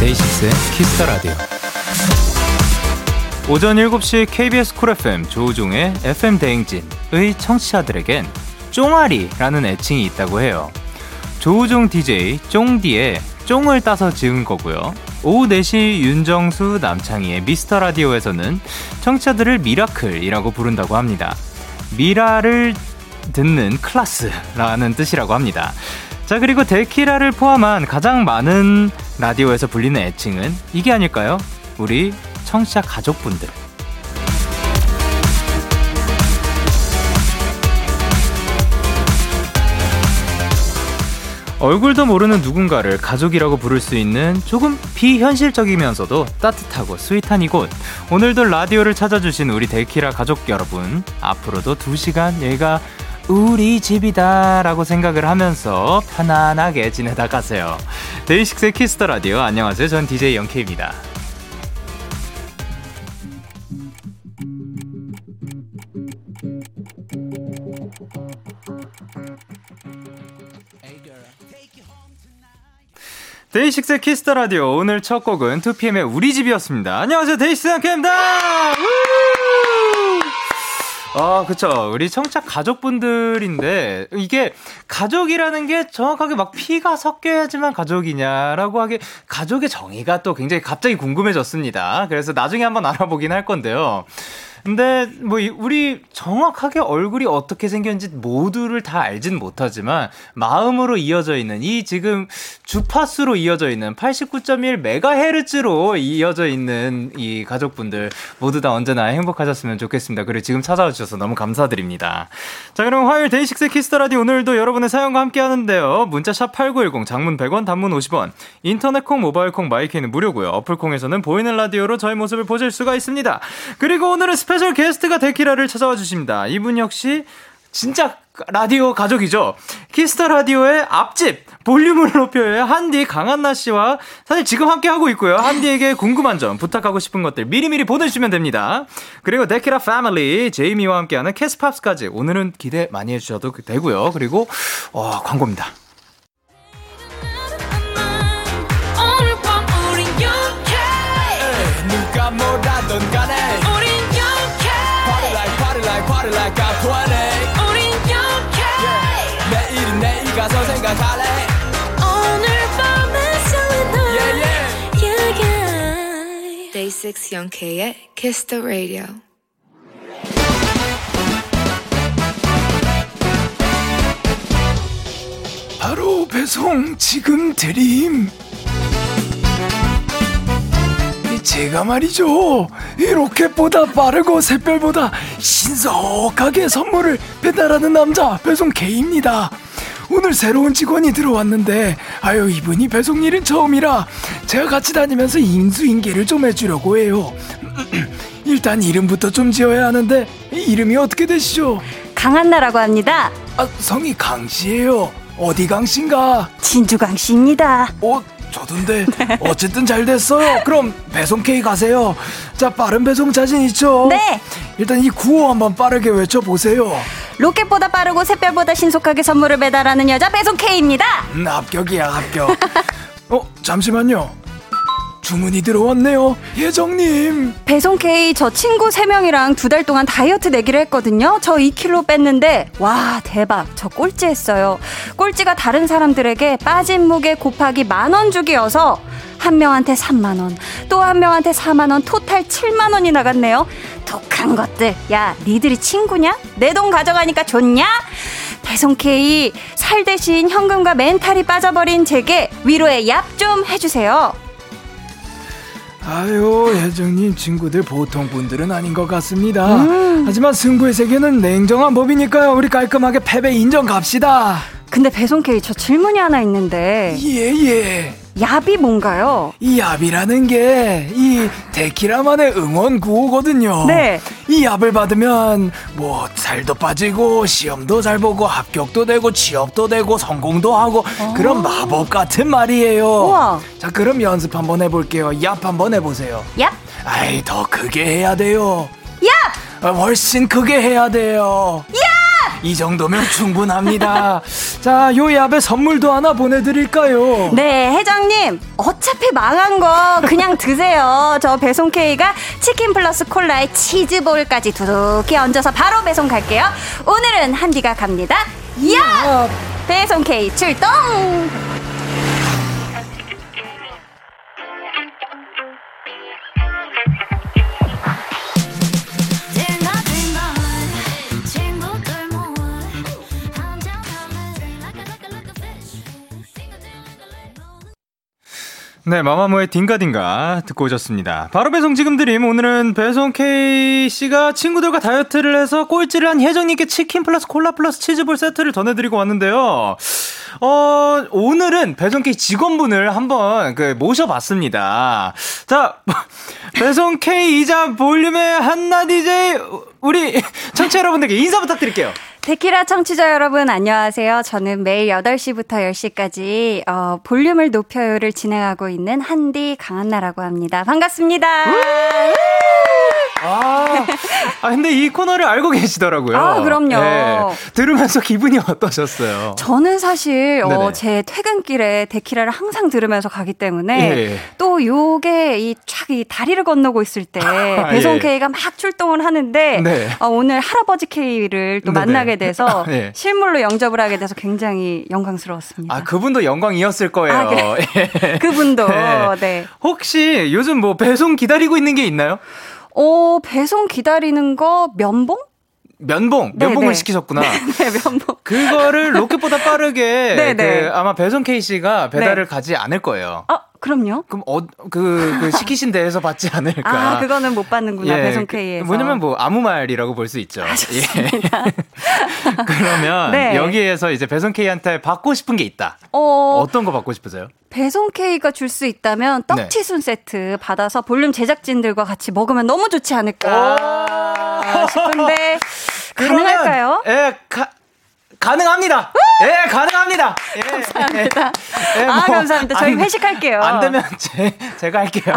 데이식스의 키스 더 라디오. 오전 7시 KBS 쿨 FM 조우종의 FM 대행진의 청취자들에겐 쫑아리라는 애칭이 있다고 해요. 조우종 DJ 쫑디의 쫑을 따서 지은 거고요. 오후 4시 윤정수 남창희의 미스터 라디오에서는 청취자들을 미라클이라고 부른다고 합니다. 미라를 듣는 클라스라는 뜻이라고 합니다. 자, 그리고 데키라를 포함한 가장 많은 라디오에서 불리는 애칭은 이게 아닐까요? 우리 청취자 가족분들. 얼굴도 모르는 누군가를 가족이라고 부를 수 있는 조금 비현실적이면서도 따뜻하고 스윗한 이곳. 오늘도 라디오를 찾아주신 우리 데키라 가족 여러분. 앞으로도 2시간 얘가 우리 집이다 라고 생각을 하면서 편안하게 지내다 가세요. 데이식스의 키스 더 라디오. 안녕하세요. 전 DJ 영케이입니다. 데이식스의 키스 더 라디오 오늘 첫 곡은 2PM의 우리 집이었습니다. 안녕하세요 데이식스 영케이입니다. 아, 그쵸. 우리 청취자 가족분들인데, 이게 가족이라는 게 정확하게 막 피가 섞여야지만 가족이냐라고 하게, 가족의 정의가 또 굉장히 갑자기 궁금해졌습니다. 그래서 나중에 한번 알아보긴 할 건데요. 근데 뭐 우리 정확하게 얼굴이 어떻게 생겼는지 모두를 다 알진 못하지만 마음으로 이어져 있는 이 지금 주파수로 이어져 있는 89.1 메가헤르츠로 이어져 있는 이 가족분들 모두 다 언제나 행복하셨으면 좋겠습니다. 그리고 지금 찾아와 주셔서 너무 감사드립니다. 자, 그럼 화요일 데이식스 키스 더 라디오 오늘도 여러분의 사연과 함께 하는데요. 문자 샵 8910 장문 100원 단문 50원 인터넷 콩 모바일 콩 마이K는 무료고요. 어플 콩에서는 보이는 라디오로 저희 모습을 보실 수가 있습니다. 그리고 오늘은 스페셜 게스트가 데키라를 찾아와 주십니다. 이분 역시 진짜 라디오 가족이죠. 키스 더 라디오의 앞집 볼륨을 높여요 한디 강한나 씨와 사실 지금 함께 하고 있고요. 한디에게 궁금한 점 부탁하고 싶은 것들 미리미리 보내주시면 됩니다. 그리고 데키라 패밀리 제이미와 함께하는 캐스팝스까지 오늘은 기대 많이 해주셔도 되고요. 그리고 어, 광고입니다. Party like I'm 20 우린 영케 yeah. 내일은 내일 가서 생각할래 오늘 밤에 설레 yeah, yeah. yeah, yeah. Day 6 영케의 Kiss the Radio 바로 배송 지금 드림 제가 말이죠. 이 로켓보다 빠르고 샛별보다 신속하게 선물을 배달하는 남자 배송 K입니다. 오늘 새로운 직원이 들어왔는데 아유 이분이 배송 일은 처음이라 제가 같이 다니면서 인수인계를 좀 해주려고 해요. 일단 이름부터 좀 지어야 하는데 이름이 어떻게 되시죠? 강한나라고 합니다. 아, 성이 강씨예요. 어디 강씨인가? 진주 강씨입니다. 어, 저던데 어쨌든 잘 됐어요. 그럼 배송 K 가세요. 자 빠른 배송 자신 있죠? 네. 일단 이 구호 한번 빠르게 외쳐 보세요. 로켓보다 빠르고 샛별보다 신속하게 선물을 배달하는 여자 배송 K입니다. 음, 합격이야 합격. 어 잠시만요. 주문이 들어왔네요. 예정님. 배송 K 저 친구 3명이랑 두 달 동안 다이어트 내기를 했거든요. 저 2kg 뺐는데 와 대박 저 꼴찌 했어요. 꼴찌가 다른 사람들에게 빠진 무게 곱하기 만 원 주기여서 한 명한테 3만 원, 또 한 명한테 4만 원, 토탈 7만 원이 나갔네요. 독한 것들. 야, 니들이 친구냐? 내 돈 가져가니까 좋냐? 배송 K 살 대신 현금과 멘탈이 빠져버린 제게 위로의 얍 좀 해주세요. 아유, 혜정님 친구들 보통 분들은 아닌 것 같습니다. 음. 하지만 승부의 세계는 냉정한 법이니까요. 우리 깔끔하게 패배 인정 갑시다. 근데 배송 K 저 질문이 하나 있는데. 예, 예. 야비 뭔가요? 이 얍이라는 게 이 데키라만의 응원 구호거든요. 네. 이 얍을 받으면 뭐 살도 빠지고 시험도 잘 보고 합격도 되고 취업도 되고 성공도 하고 그런 마법 같은 말이에요. 우와. 자 그럼 연습 한번 해볼게요. 얍 한번 해보세요. 얍. 아이 더 크게 해야 돼요. 얍. 아, 훨씬 크게 해야 돼요. 이 정도면 충분합니다. 자, 요 얍에 선물도 하나 보내드릴까요? 네, 회장님. 어차피 망한 거 그냥 드세요. 저 배송 K가 치킨 플러스 콜라에 치즈볼까지 두둑히 얹어서 바로 배송 갈게요. 오늘은 한디가 갑니다. 야! 배송 K 출동! 네, 마마무의 딩가딩가 듣고 오셨습니다. 바로 배송 지금 드림. 오늘은 배송 K씨가 친구들과 다이어트를 해서 꼴찌를 한 혜정님께 치킨 플러스 콜라 플러스 치즈볼 세트를 전해드리고 왔는데요. 어, 오늘은 배송 K 직원분을 한번 그 모셔봤습니다. 자, 배송 K이자 볼륨의 한나 DJ, 우리 청취자 여러분들께 인사 부탁드릴게요. 데키라 청취자 여러분 안녕하세요. 저는 매일 8시부터 10시까지 어, 볼륨을 높여요를 진행하고 있는 한디 강한나라고 합니다. 반갑습니다. 아, 아, 근데 이 코너를 알고 계시더라고요. 아, 그럼요. 네, 들으면서 기분이 어떠셨어요? 저는 사실 어. 제 퇴근길에 데키라를 항상 들으면서 가기 때문에 예. 또 요게 이촥이 다리를 건너고 있을 때 배송 예. K가 막 출동을 하는데 네. 어, 오늘 할아버지 K를 또 네네. 만나게 돼서 예. 실물로 영접을 하게 돼서 굉장히 영광스러웠습니다. 아, 그분도 영광이었을 거예요. 아, 그래. 예. 그분도 네. 네. 혹시 요즘 뭐 배송 기다리고 있는 게 있나요? 어, 배송 기다리는 거 면봉? 면봉, 네, 면봉을 네. 시키셨구나. 네, 면봉. 그거를 로켓보다 빠르게 네, 네. 그 아마 배송 K 씨가 배달을 네. 가지 않을 거예요. 아, 그럼요. 그럼 어, 그, 그 시키신 데에서 받지 않을까? 아, 그거는 못 받는구나. 배송 그, K에서. 뭐냐면 뭐 아무 말이라고 볼 수 있죠. 좋습니다. 예. 그러면 네. 여기에서 이제 배송 K한테 받고 싶은 게 있다. 어, 어떤 거 받고 싶으세요? 배송 K가 줄 수 있다면 네. 떡치순 세트 받아서 볼륨 제작진들과 같이 먹으면 너무 좋지 않을까 싶은데 가능할까요? 예, 가, 가능합니다. 예, 가능합니다. 예, 감사합니다. 예, 아, 뭐, 감사합니다. 저희 안- 회식할게요. 안 되면 제, 제가 할게요.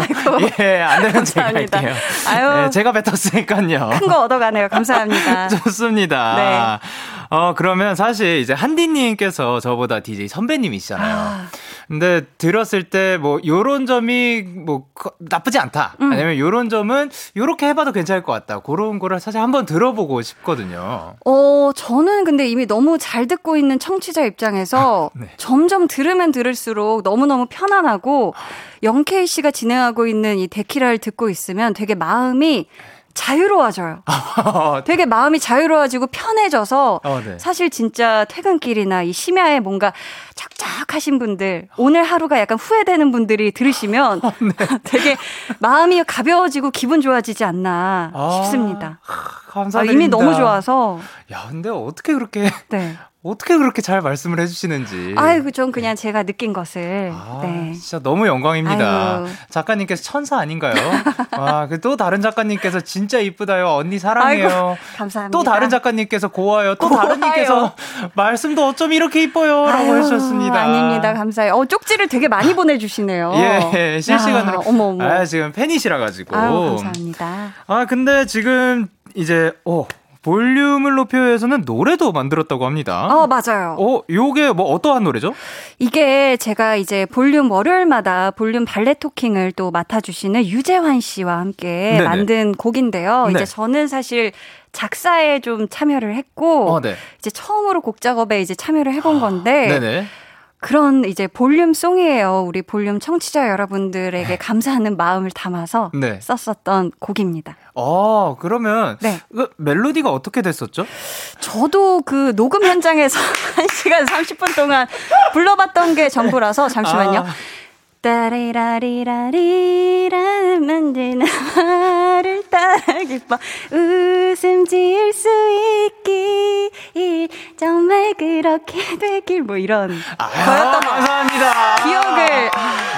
예, 안 되면 제가 감사합니다. 할게요. 아유. 예, 제가 뱉었으니까요. 큰 거 얻어가네요. 감사합니다. 좋습니다. 네. 어, 그러면 사실 이제 한디님께서 저보다 DJ 선배님이시잖아요. 아. 근데 들었을 때 뭐 요런 점이 뭐 거- 나쁘지 않다. 음. 아니면 요런 점은 요렇게 해봐도 괜찮을 것 같다. 그런 거를 사실 한번 들어보고 싶거든요. 어, 저는 근데 이미 너무 잘 듣고 있는 청취자 입장에서 네. 점점 들으면 들을수록 너무너무 편안하고 영케이 씨가 진행하고 있는 이 데키라를 듣고 있으면 되게 마음이 자유로워져요. 되게 마음이 자유로워지고 편해져서 어, 네. 사실 진짜 퇴근길이나 이 심야에 뭔가 척척하신 분들 오늘 하루가 약간 후회되는 분들이 들으시면 어, 네. 되게 마음이 가벼워지고 기분 좋아지지 않나 아, 싶습니다. 아, 감사합니다. 이미 너무 좋아서 야, 근데 어떻게 그렇게 네. 어떻게 그렇게 잘 말씀을 해주시는지. 아이고 전 그냥 제가 느낀 것을 아, 네. 진짜 너무 영광입니다. 아유. 작가님께서 천사 아닌가요? 아, 그또 다른 작가님께서 진짜 이쁘다요. 언니 사랑해요. 아이고, 감사합니다. 또 다른 작가님께서 고와요. 또 고와요. 다른 님께서 말씀도 어쩜 이렇게 이뻐요. 라고 아유, 해주셨습니다. 아닙니다. 감사해요. 어, 쪽지를 되게 많이 보내주시네요. 예, 실시간으로. 야, 어머, 어머. 아, 지금 팬이시라 가지고. 아유, 감사합니다. 아, 근데 지금 이제 어, 볼륨을 높여에서는 노래도 만들었다고 합니다. 어, 맞아요. 어, 요게 뭐 어떠한 노래죠? 이게 제가 이제 볼륨 월요일마다 볼륨 발레 토킹을 또 맡아주시는 유재환 씨와 함께 네네. 만든 곡인데요. 네. 이제 저는 사실 작사에 좀 참여를 했고, 어, 네. 이제 처음으로 곡 작업에 이제 참여를 해본 건데, 네네. 그런 이제 볼륨 송이에요. 우리 볼륨 청취자 여러분들에게 감사하는 마음을 담아서 네. 썼었던 곡입니다. 어, 그러면 네. 그 멜로디가 어떻게 됐었죠? 저도 그 녹음 현장에서 1시간 30분 동안 불러봤던 게 전부라서 잠시만요. 아. 따리라리라리라 만지는 말을 따라 기뻐 웃음 지을 수 있기 정말 그렇게 되길 뭐 이런 아, 거였던 감사합니다. 기억을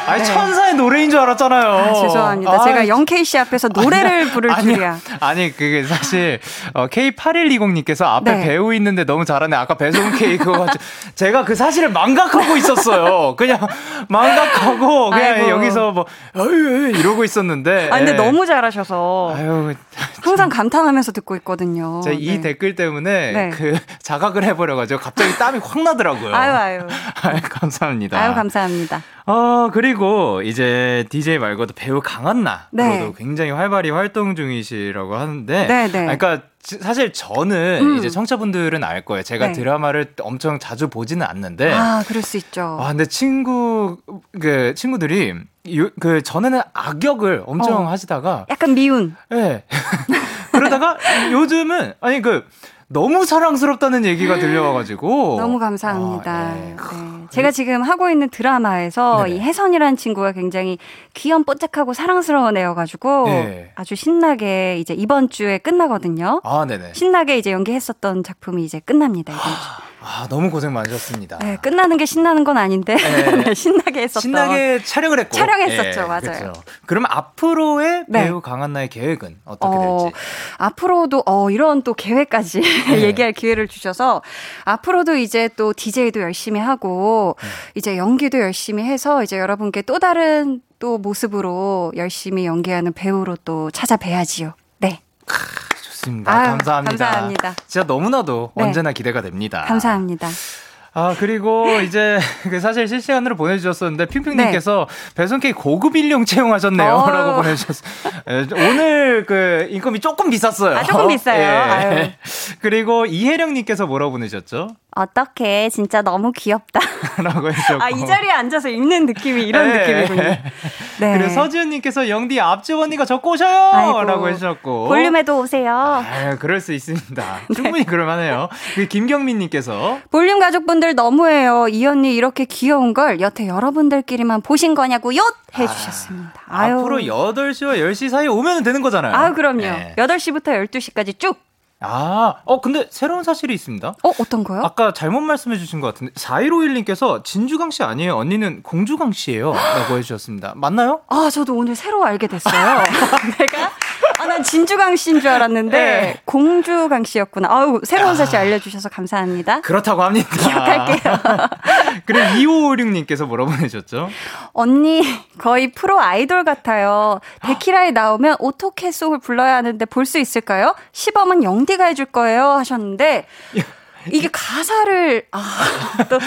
아, 니 네. 천사의 노래인 줄 알았잖아요. 아, 죄송합니다. 아, 제가 영케이 씨 앞에서 노래를 부를 아니, 줄이야. 아니 그게 사실 어, K8120님께서 앞에 네. 배우 있는데 너무 잘하네. 아까 배송 K 그거 제가 그 사실을 망각하고 있었어요. 그냥 망각하고 그냥 아이고. 여기서 뭐 어이, 이러고 있었는데. 아 근데 예. 너무 잘하셔서. 아유, 항상 감탄하면서 듣고 있거든요. 제가 이 네. 댓글 때문에 네. 그 자각을 해버려가지고 갑자기 땀이 확 나더라고요. 아유 아유. 아유 감사합니다. 아유 감사합니다. 어, 그리고 이제 DJ 말고도 배우 강한나. 네. 굉장히 활발히 활동 중이시라고 하는데. 네, 네. 그러니까 사실 저는 음. 이제 청취자분들은 알 거예요. 제가 네. 드라마를 엄청 자주 보지는 않는데. 아, 그럴 수 있죠. 아, 근데 친구, 그, 친구들이, 요, 그, 전에는 악역을 엄청 어. 하시다가. 약간 미운. 예. 네. 그러다가 요즘은, 아니, 그, 너무 사랑스럽다는 얘기가 들려와가지고 너무 감사합니다. 아, 네. 네. 제가 지금 하고 있는 드라마에서 네네. 이 혜선이라는 친구가 굉장히 귀염뽀짝하고 사랑스러운 애여가지고 네. 아주 신나게 이제 이번 주에 끝나거든요. 아. 신나게 이제 연기했었던 작품이 이제 끝납니다 이번 주. 아, 너무 고생 많으셨습니다. 네, 끝나는 게 신나는 건 아닌데 네. 네, 신나게 했었던 신나게 촬영을 했고 촬영했었죠, 네, 맞아요. 그렇죠. 그러면 앞으로의 네. 배우 강한나의 계획은 어떻게 어, 될지? 앞으로도 어 이런 또 계획까지 네. 얘기할 기회를 주셔서 앞으로도 이제 또 DJ도 열심히 하고 음. 이제 연기도 열심히 해서 이제 여러분께 또 다른 또 모습으로 열심히 연기하는 배우로 또 찾아뵈야지요. 네. 좋습니다. 아유, 감사합니다. 감사합니다. 진짜 너무나도 네. 언제나 기대가 됩니다. 감사합니다. 아, 그리고 이제 그 사실 실시간으로 보내주셨었는데, 핑핑님께서 네. 배송 케이크 고급 인용 채용하셨네요. 어. 라고 보내주셨어요. 예, 오늘 그 인건비 조금 비쌌어요. 아, 조금 비싸요. 예. 그리고 이혜령님께서 뭐라고 보내셨죠? 어떻게 진짜 너무 귀엽다. 라고 해주셨고. 아, 이 자리에 앉아서 읽는 느낌이 이런 네. 느낌이군요. 네. 그리고 서지은님께서 영디 앞집 언니가 저 꼬셔요! 아이고. 라고 해주셨고. 볼륨에도 오세요. 아, 그럴 수 있습니다. 네. 충분히 그럴만해요. 김경민님께서. 볼륨 가족분들 너무해요. 이 언니 이렇게 귀여운 걸 여태 여러분들끼리만 보신 거냐고 요? 해주셨습니다. 아, 앞으로 8시와 10시 사이에 오면 되는 거잖아요. 아, 그럼요. 네. 8시부터 12시까지 쭉 아, 어, 근데 새로운 사실이 있습니다. 어, 어떤 거요? 아까 잘못 말씀해 주신 것 같은데, 4151님께서 진주강 씨 아니에요? 언니는 공주강 씨예요 라고 해주셨습니다. 맞나요? 아, 저도 오늘 새로 알게 됐어요. 내가? 아, 난 진주강 씨인 줄 알았는데, 네. 공주강 씨였구나. 아우, 새로운 아. 사실 알려주셔서 감사합니다. 그렇다고 합니다. 기억할게요. 그리고 2556님께서 뭐라 보내셨죠? 언니, 거의 프로 아이돌 같아요. 데키라에 나오면 오토캐송을 불러야 하는데 볼 수 있을까요? 시범은 영 딩디가 해줄 거예요 하셨는데 이게 가사를 아, 또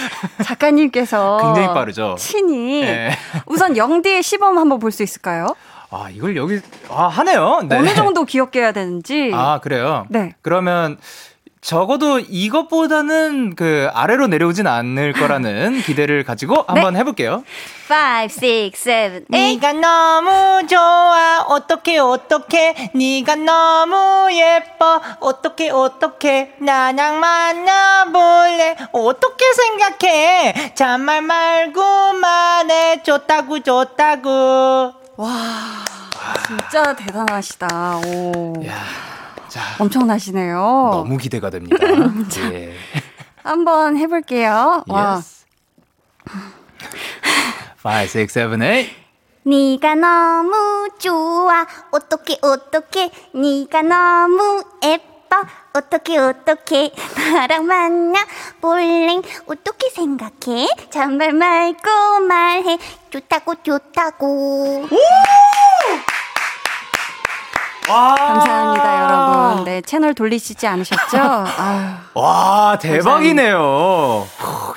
작가님께서 굉장히 빠르죠. 친히 네. 우선 영디의 시범 한번 볼 수 있을까요? 아 이걸 여기 아 하네요. 네. 어느 정도 귀엽게 해야 되는지. 아 그래요. 네. 그러면 적어도 이것보다는 그 아래로 내려오진 않을 거라는 기대를 가지고 한번 네. 해볼게요. 5, 6, 7, 8. 네가 너무 좋아. 어떻게 어떻게 네가 너무 예뻐. 어떻게 어떻게 나랑 만나볼래. 어떻게 생각해. 잔말 말고 말해. 좋다고 좋다고. 와, 진짜 대단하시다. 오. 야. 자, 엄청나시네요. 너무 기대가 됩니다. 예. 한번 해볼게요. 와. 5, 6, 7, 8. 네가 너무 좋아. 어떻게 어떻게 네가 너무 예뻐. 어떻게 어떻게 나랑 만나 볼래 어떻게 생각해 잔말 말고 말해 좋다고 좋다고 오! 감사합니다, 여러분. 네, 채널 돌리시지 않으셨죠? 아유. 와, 대박이네요.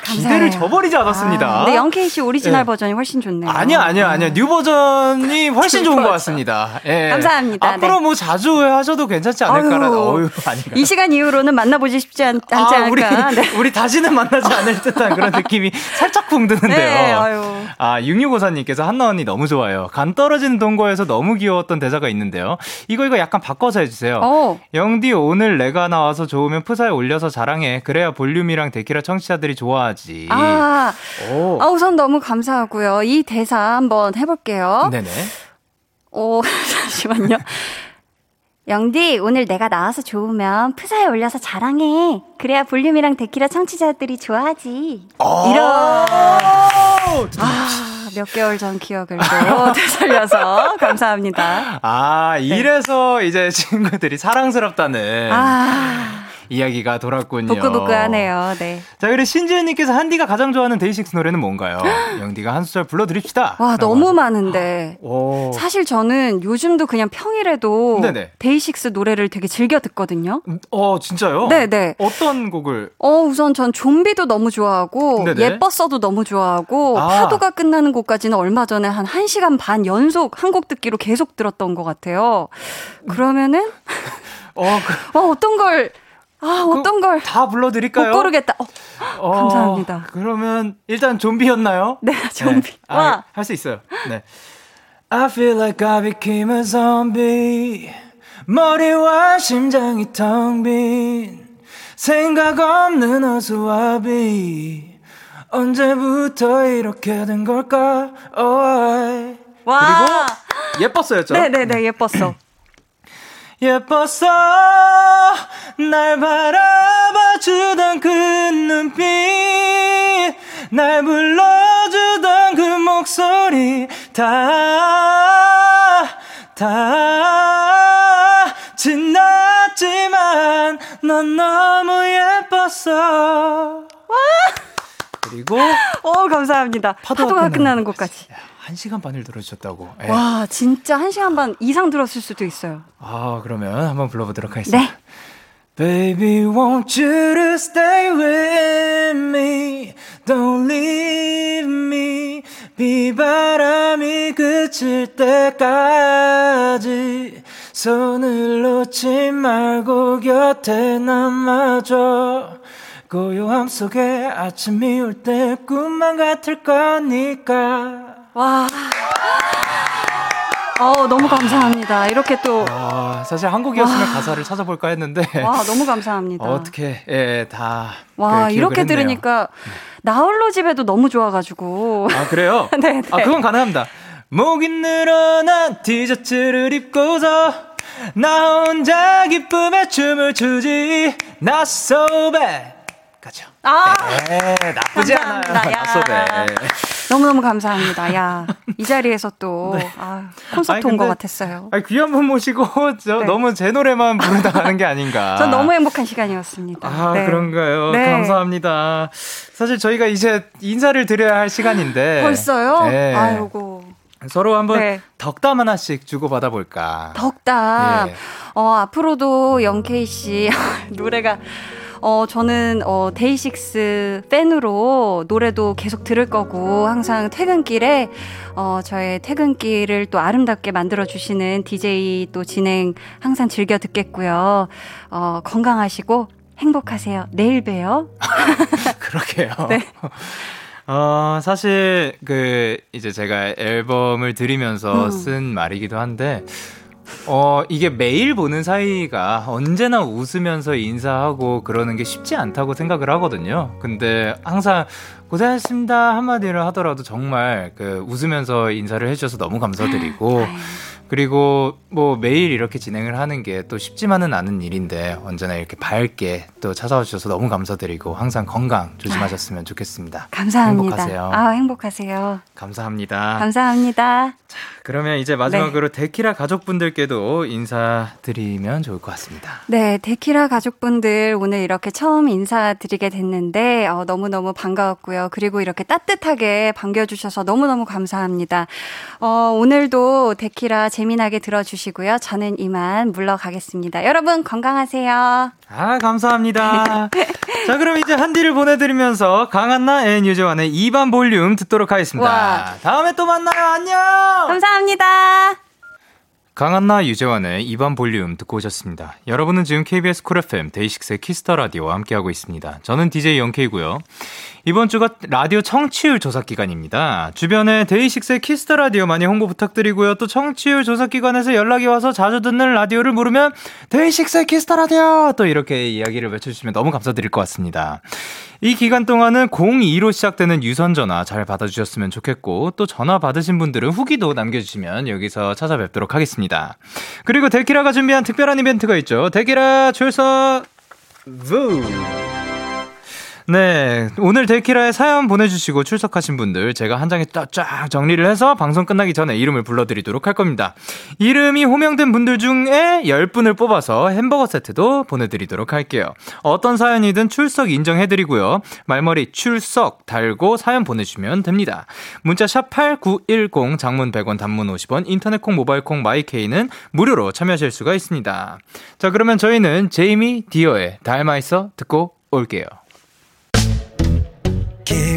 기대를 저버리지 않았습니다. 아, 네, 영케이 씨 오리지널 네. 버전이 훨씬 좋네요. 아니요, 아니요, 아니요. new 버전이 훨씬 좋은 것 같습니다. 예. 감사합니다. 앞으로 네. 뭐 자주 하셔도 괜찮지 않을까라는. 어휴, 이 시간 이후로는 만나보지 싶지 않, 지 아, 않을까. 우리, 네. 우리 다시는 만나지 않을 듯한 그런 느낌이 살짝 쿵 드는데요. 네, 아유. 아, 6654님께서 한나 언니 너무 좋아요. 간 떨어지는 동거에서 너무 귀여웠던 대사가 있는데요. 이거 이거 약간 바꿔서 해주세요. 어. 영디 오늘 내가 나와서 좋으면 푸사에 올려서 자랑해. 그래야 볼륨이랑 데키라 청취자들이 좋아하지. 아, 아 우선 너무 감사하고요. 이 대사 한번 해볼게요. 네네. 오, 잠시만요. 영디, 오늘 내가 나와서 좋으면 프사에 올려서 자랑해. 그래야 볼륨이랑 데키라 청취자들이 좋아하지. 아. 이런. 아, 몇 개월 전 기억을 또 되살려서 감사합니다. 아, 이래서 이제 친구들이 사랑스럽다는 아, 이야기가 돌았군요. 부끄부끄하네요. 네. 자, 그리고 신지은님께서 한디가 가장 좋아하는 데이식스 노래는 뭔가요? 영디가 한 소절 불러드립시다. 와, 너무 하죠. 많은데. 오. 사실 저는 요즘도 그냥 평일에도 네네. 데이식스 노래를 되게 즐겨 듣거든요. 어, 진짜요? 네네. 어떤 곡을? 어, 우선 전 좀비도 너무 좋아하고, 네네. 예뻤어도 너무 좋아하고, 아. 파도가 끝나는 곡까지는 얼마 전에 한 1시간 반 연속 한 곡 듣기로 계속 들었던 것 같아요. 그러면은, 어, 그, 와, 어떤 걸, 아, 어떤 걸. 다 불러드릴까요? 못 고르겠다. 어, 어, 감사합니다. 그러면 일단 좀비였나요? 네, 좀비. 와. 할수 있어요. 네. I feel like I became a zombie. 머리와 심장이 텅 빈 생각 없는 어수와비. 언제부터 이렇게 된 걸까? Oh, 와. 그리고 예뻤어였죠? 네네네, 예뻤어. 예뻤어 날 바라봐 주던 그 눈빛 날 불러주던 그 목소리 다 다 지났지만 넌 너무 예뻤어 그리고 어, 감사합니다. 파도가, 끝나는 곡까지. 한 시간 반을 들어주셨다고 예. 와, 진짜 한 시간 반 이상 들었을 수도 있어요. 아, 그러면 한번 불러보도록 하겠습니다. 네. Baby, won't you to stay with me? Don't leave me. 비바람이 그칠 때까지 손을 놓지 말고 곁에 남아줘. 고요함 속에 아침이 올 때 꿈만 같을 거니까. 와. 어, 너무 감사합니다. 이렇게 또. 아, 사실 한국이었으면 가사를 찾아볼까 했는데. 와, 너무 감사합니다. 어떻게 예, 다 와, 그 이렇게 했네요. 들으니까 나홀로 집에도 너무 좋아가지고. 아 그래요? 네, 네. 아 그건 가능합니다. 목이 늘어난 티셔츠를 입고서 나 혼자 기쁨에 춤을 추지 Not so bad 가죠. 아, 네, 나쁘지. 않아요. 야. Bad. 너무너무 감사합니다. 야, 이 자리에서 또, 아, 콘서트 온 것 같았어요. 아니, 귀한 분 모시고 저 네. 너무 제 노래만 부르다 가는 게 아닌가. 전 너무 행복한 시간이었습니다. 아, 네. 그런가요? 네. 감사합니다. 사실 저희가 이제 인사를 드려야 할 시간인데. 벌써요? 네. 아이고. 서로 한번 네. 덕담 하나씩 주고 받아볼까. 덕담. 예. 어, 앞으로도 영케이 씨 노래가 어, 저는 어, 데이식스 팬으로 노래도 계속 들을 거고 항상 퇴근길에 어, 저의 퇴근길을 또 아름답게 만들어 주시는 DJ 또 진행 항상 즐겨 듣겠고요. 어, 건강하시고 행복하세요. 내일 봬요. 그러게요. 네. 어, 사실, 그, 이제 제가 앨범을 들으면서 음. 쓴 말이기도 한데, 어, 이게 매일 보는 사이가 언제나 웃으면서 인사하고 그러는 게 쉽지 않다고 생각을 하거든요. 근데 항상 고생하셨습니다 한마디를 하더라도 정말 그 웃으면서 인사를 해주셔서 너무 감사드리고, 그리고 뭐 매일 이렇게 진행을 하는 게 또 쉽지만은 않은 일인데 언제나 이렇게 밝게 또 찾아와 주셔서 너무 감사드리고 항상 건강 조심하셨으면 좋겠습니다. 감사합니다. 행복하세요. 아, 행복하세요. 감사합니다. 감사합니다. 그러면 이제 마지막으로 데키라 가족분들께도 인사드리면 좋을 것 같습니다. 네, 데키라 가족분들 오늘 이렇게 처음 인사드리게 됐는데 어, 너무너무 반가웠고요. 그리고 이렇게 따뜻하게 반겨주셔서 너무너무 감사합니다. 어, 오늘도 데키라 재미나게 들어주시고요. 저는 이만 물러가겠습니다. 여러분 건강하세요. 아, 감사합니다. 자, 그럼 이제 한디를 보내드리면서 강한나 and 유재환의 이 밤 볼륨 듣도록 하겠습니다. 와. 다음에 또 만나요. 안녕! 감사합니다. 강한나 유재환의 이 밤 볼륨 듣고 오셨습니다. 여러분은 지금 KBS 쿨 FM 데이식스의 키스 더 라디오와 함께하고 있습니다. 저는 DJ 영케이고요. 이번 주가 라디오 청취율 조사 기간입니다. 주변에 데이식스의 키스 더 라디오 많이 홍보 부탁드리고요. 또 청취율 조사 기관에서 연락이 와서 자주 듣는 라디오를 물으면 데이식스의 키스 더 라디오 또 이렇게 이야기를 외쳐주시면 너무 감사드릴 것 같습니다. 이 기간 동안은 02로 시작되는 유선 전화 잘 받아주셨으면 좋겠고 또 전화 받으신 분들은 후기도 남겨주시면 여기서 찾아뵙도록 하겠습니다. 그리고 데키라가 준비한 특별한 이벤트가 있죠. 데키라 출석 부 네. 오늘 데키라에 사연 보내주시고 출석하신 분들 제가 한 장에 쫙 정리를 해서 방송 끝나기 전에 이름을 불러드리도록 할 겁니다. 이름이 호명된 분들 중에 10분을 뽑아서 햄버거 세트도 보내드리도록 할게요. 어떤 사연이든 출석 인정해드리고요. 말머리 출석 달고 사연 보내주시면 됩니다. 문자 샵8910 장문 100원 단문 50원 인터넷 콩 모바일 콩 마이케이는 무료로 참여하실 수가 있습니다. 자 그러면 저희는 제이미 디어의 닮아있어 듣고 올게요.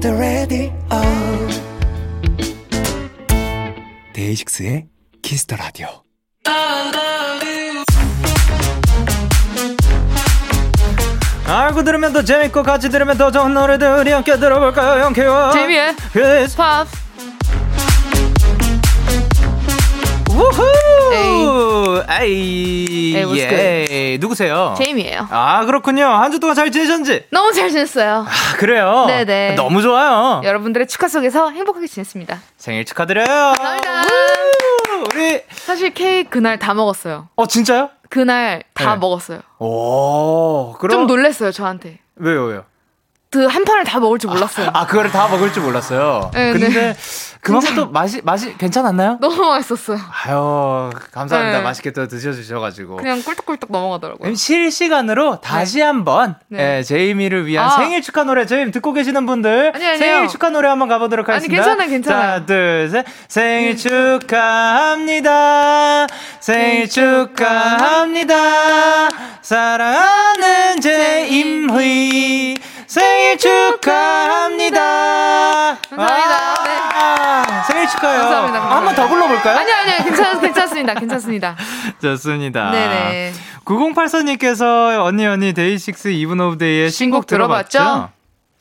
the Radio 데이식스의 the Radio. 알고 들으면 더 재밌고 같이 들으면 더 좋은 노래들이 함께 들어볼까요 영케와 재미의 퀴즈 팝. 우후 에이 what's 예 누구세요? 제임이에요. 아 그렇군요 한 주 동안 잘 지내셨는지 너무 잘 지냈어요. 아 그래요 네네. 너무 좋아요 여러분들의 축하 속에서 행복하게 지냈습니다. 생일 축하드려요 감사합니다. 우! 우리 사실 케이크 그날 다 먹었어요. 어 진짜요? 그날 다 네. 먹었어요. 오 그럼 좀 놀랬어요, 저한테. 왜요 왜요? 그한 판을 다 먹을 줄 몰랐어요. 아 그거를 다 먹을 줄 몰랐어요. 네, 근데 네. 그만큼 또 맛이 맛이 괜찮았나요? 너무 맛있었어요. 아유 감사합니다. 네. 맛있게 또 드셔주셔가지고. 그냥 꿀떡꿀떡 넘어가더라고요. 실시간으로 다시 한번 네. 예, 제이미를 위한 아. 생일 축하 노래 저희 듣고 계시는 분들 아니. 생일 축하 노래 한번 가보도록 아니, 하겠습니다. 괜찮아요, 괜찮아요. 자, 둘, 셋. 생일 축하합니다. 생일 축하합니다. 사랑하는 제임휘 생일 축하합니다. 감사합니다. 네. 아, 생일 축하해요. 감사합니다, 감사합니다. 한번 더 불러볼까요? 아니, 아니, 괜찮, 괜찮습니다. 괜찮습니다. 좋습니다. 네네. 9084님께서 언니 언니 데이식스 이븐 오브 데이의 신곡 신곡 들어봤죠? 들어봤죠?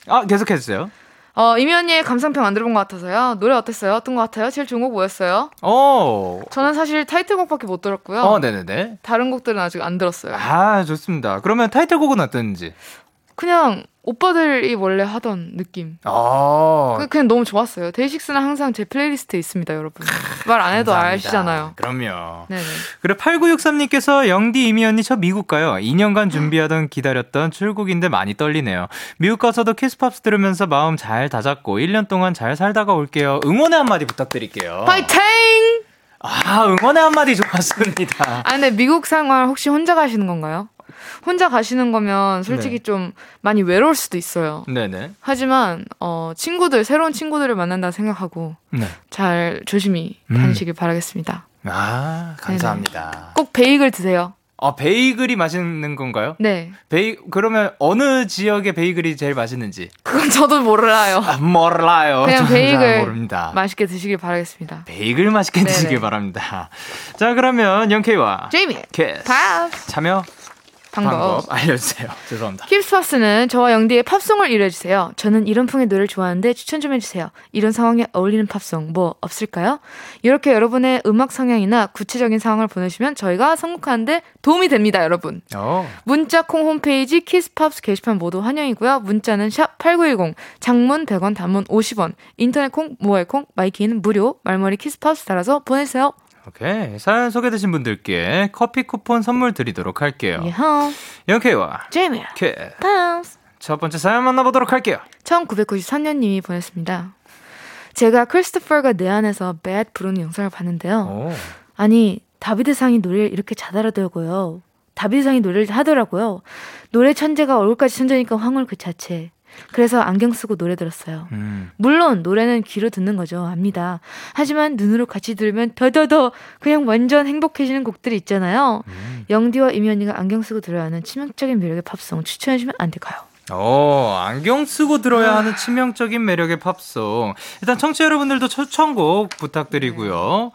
아 계속 해주세요. 어, 제이미 언니의 감상평 안 들어본 것 같아서요. 노래 어땠어요? 어떤 것 같아요? 제일 좋은 곡 뭐였어요? 오. 저는 사실 타이틀곡밖에 못 들었고요. 어, 네네네. 다른 곡들은 아직 안 들었어요. 아 좋습니다. 그러면 타이틀곡은 어땠는지? 그냥 오빠들이 원래 하던 느낌. 어. 그- 그냥 너무 좋았어요. 데이식스는 항상 제 플레이리스트에 있습니다, 여러분. 말 안 해도. 아시잖아요. 그럼요. 네네. 그래 8963님께서 영디 제이미 언니 저 미국 가요. 2년간 준비하던 기다렸던 출국인데 많이 떨리네요. 미국 가서도 키스팝스 들으면서 마음 잘 다잡고 1년 동안 잘 살다가 올게요. 응원의 한마디 부탁드릴게요. 파이팅! 아 응원의 한마디 좋았습니다. 아, 근데 미국 생활 혹시 혼자 가시는 건가요? 혼자 가시는 거면 솔직히 네. 좀 많이 외로울 수도 있어요. 네네. 하지만 어 친구들 새로운 친구들을 만난다 생각하고 네. 잘 조심히 음. 다니시길 바라겠습니다. 아 감사합니다. 꼭 베이글 드세요. 아 베이글이 맛있는 건가요? 네, 베이 그러면 어느 지역의 베이글이 제일 맛있는지 그건 저도 몰라요. 아, 몰라요. 그냥 베이글 모릅니다. 맛있게 드시길 바라겠습니다. 베이글 맛있게 네네. 드시길 바랍니다. 자 그러면 영케이와 제이미 키스 팝스 참여 방법. 방법 알려주세요. 죄송합니다. 키스팝스는 저와 영디의 팝송을 의뢰해주세요. 저는 이런 풍의 노래를 좋아하는데 추천 좀 해주세요. 이런 상황에 어울리는 팝송 뭐 없을까요? 이렇게 여러분의 음악 성향이나 구체적인 상황을 보내주시면 저희가 선곡하는데 도움이 됩니다, 여러분. 어. 문자 콩 홈페이지 키스팝스 게시판 모두 환영이고요. 문자는 샵 8910, 장문 100원, 단문 50원, 인터넷 콩, 모바일 콩, 마이K는 무료, 말머리 키스팝스 달아서 보내주세요. 오케이 사연 소개되신 분들께 커피 쿠폰 선물 드리도록 할게요. 영케이와 제이미. 첫 번째 사연 만나보도록 할게요. 1993년님이 보냈습니다. 제가 크리스토퍼가 내 안에서 Bad 부르는 영상을 봤는데요. 오. 아니 다비드상이 노래를 이렇게 잘하더라고요. 다비드상이 노래를 하더라고요. 노래 천재가 얼굴까지 천재니까 황홀 그 자체. 그래서 안경 쓰고 노래 들었어요. 음. 물론 노래는 귀로 듣는 거죠. 압니다. 하지만 눈으로 같이 들으면 더더더 그냥 완전 행복해지는 곡들이 있잖아요. 음. 영디와 언니가 안경 쓰고 들어야 하는 치명적인 매력의 팝송 추천해 주면 안 될까요? 어, 안경 쓰고 들어야 하는 치명적인 매력의 팝송. 일단 청취자 여러분들도 추천곡 부탁드리고요.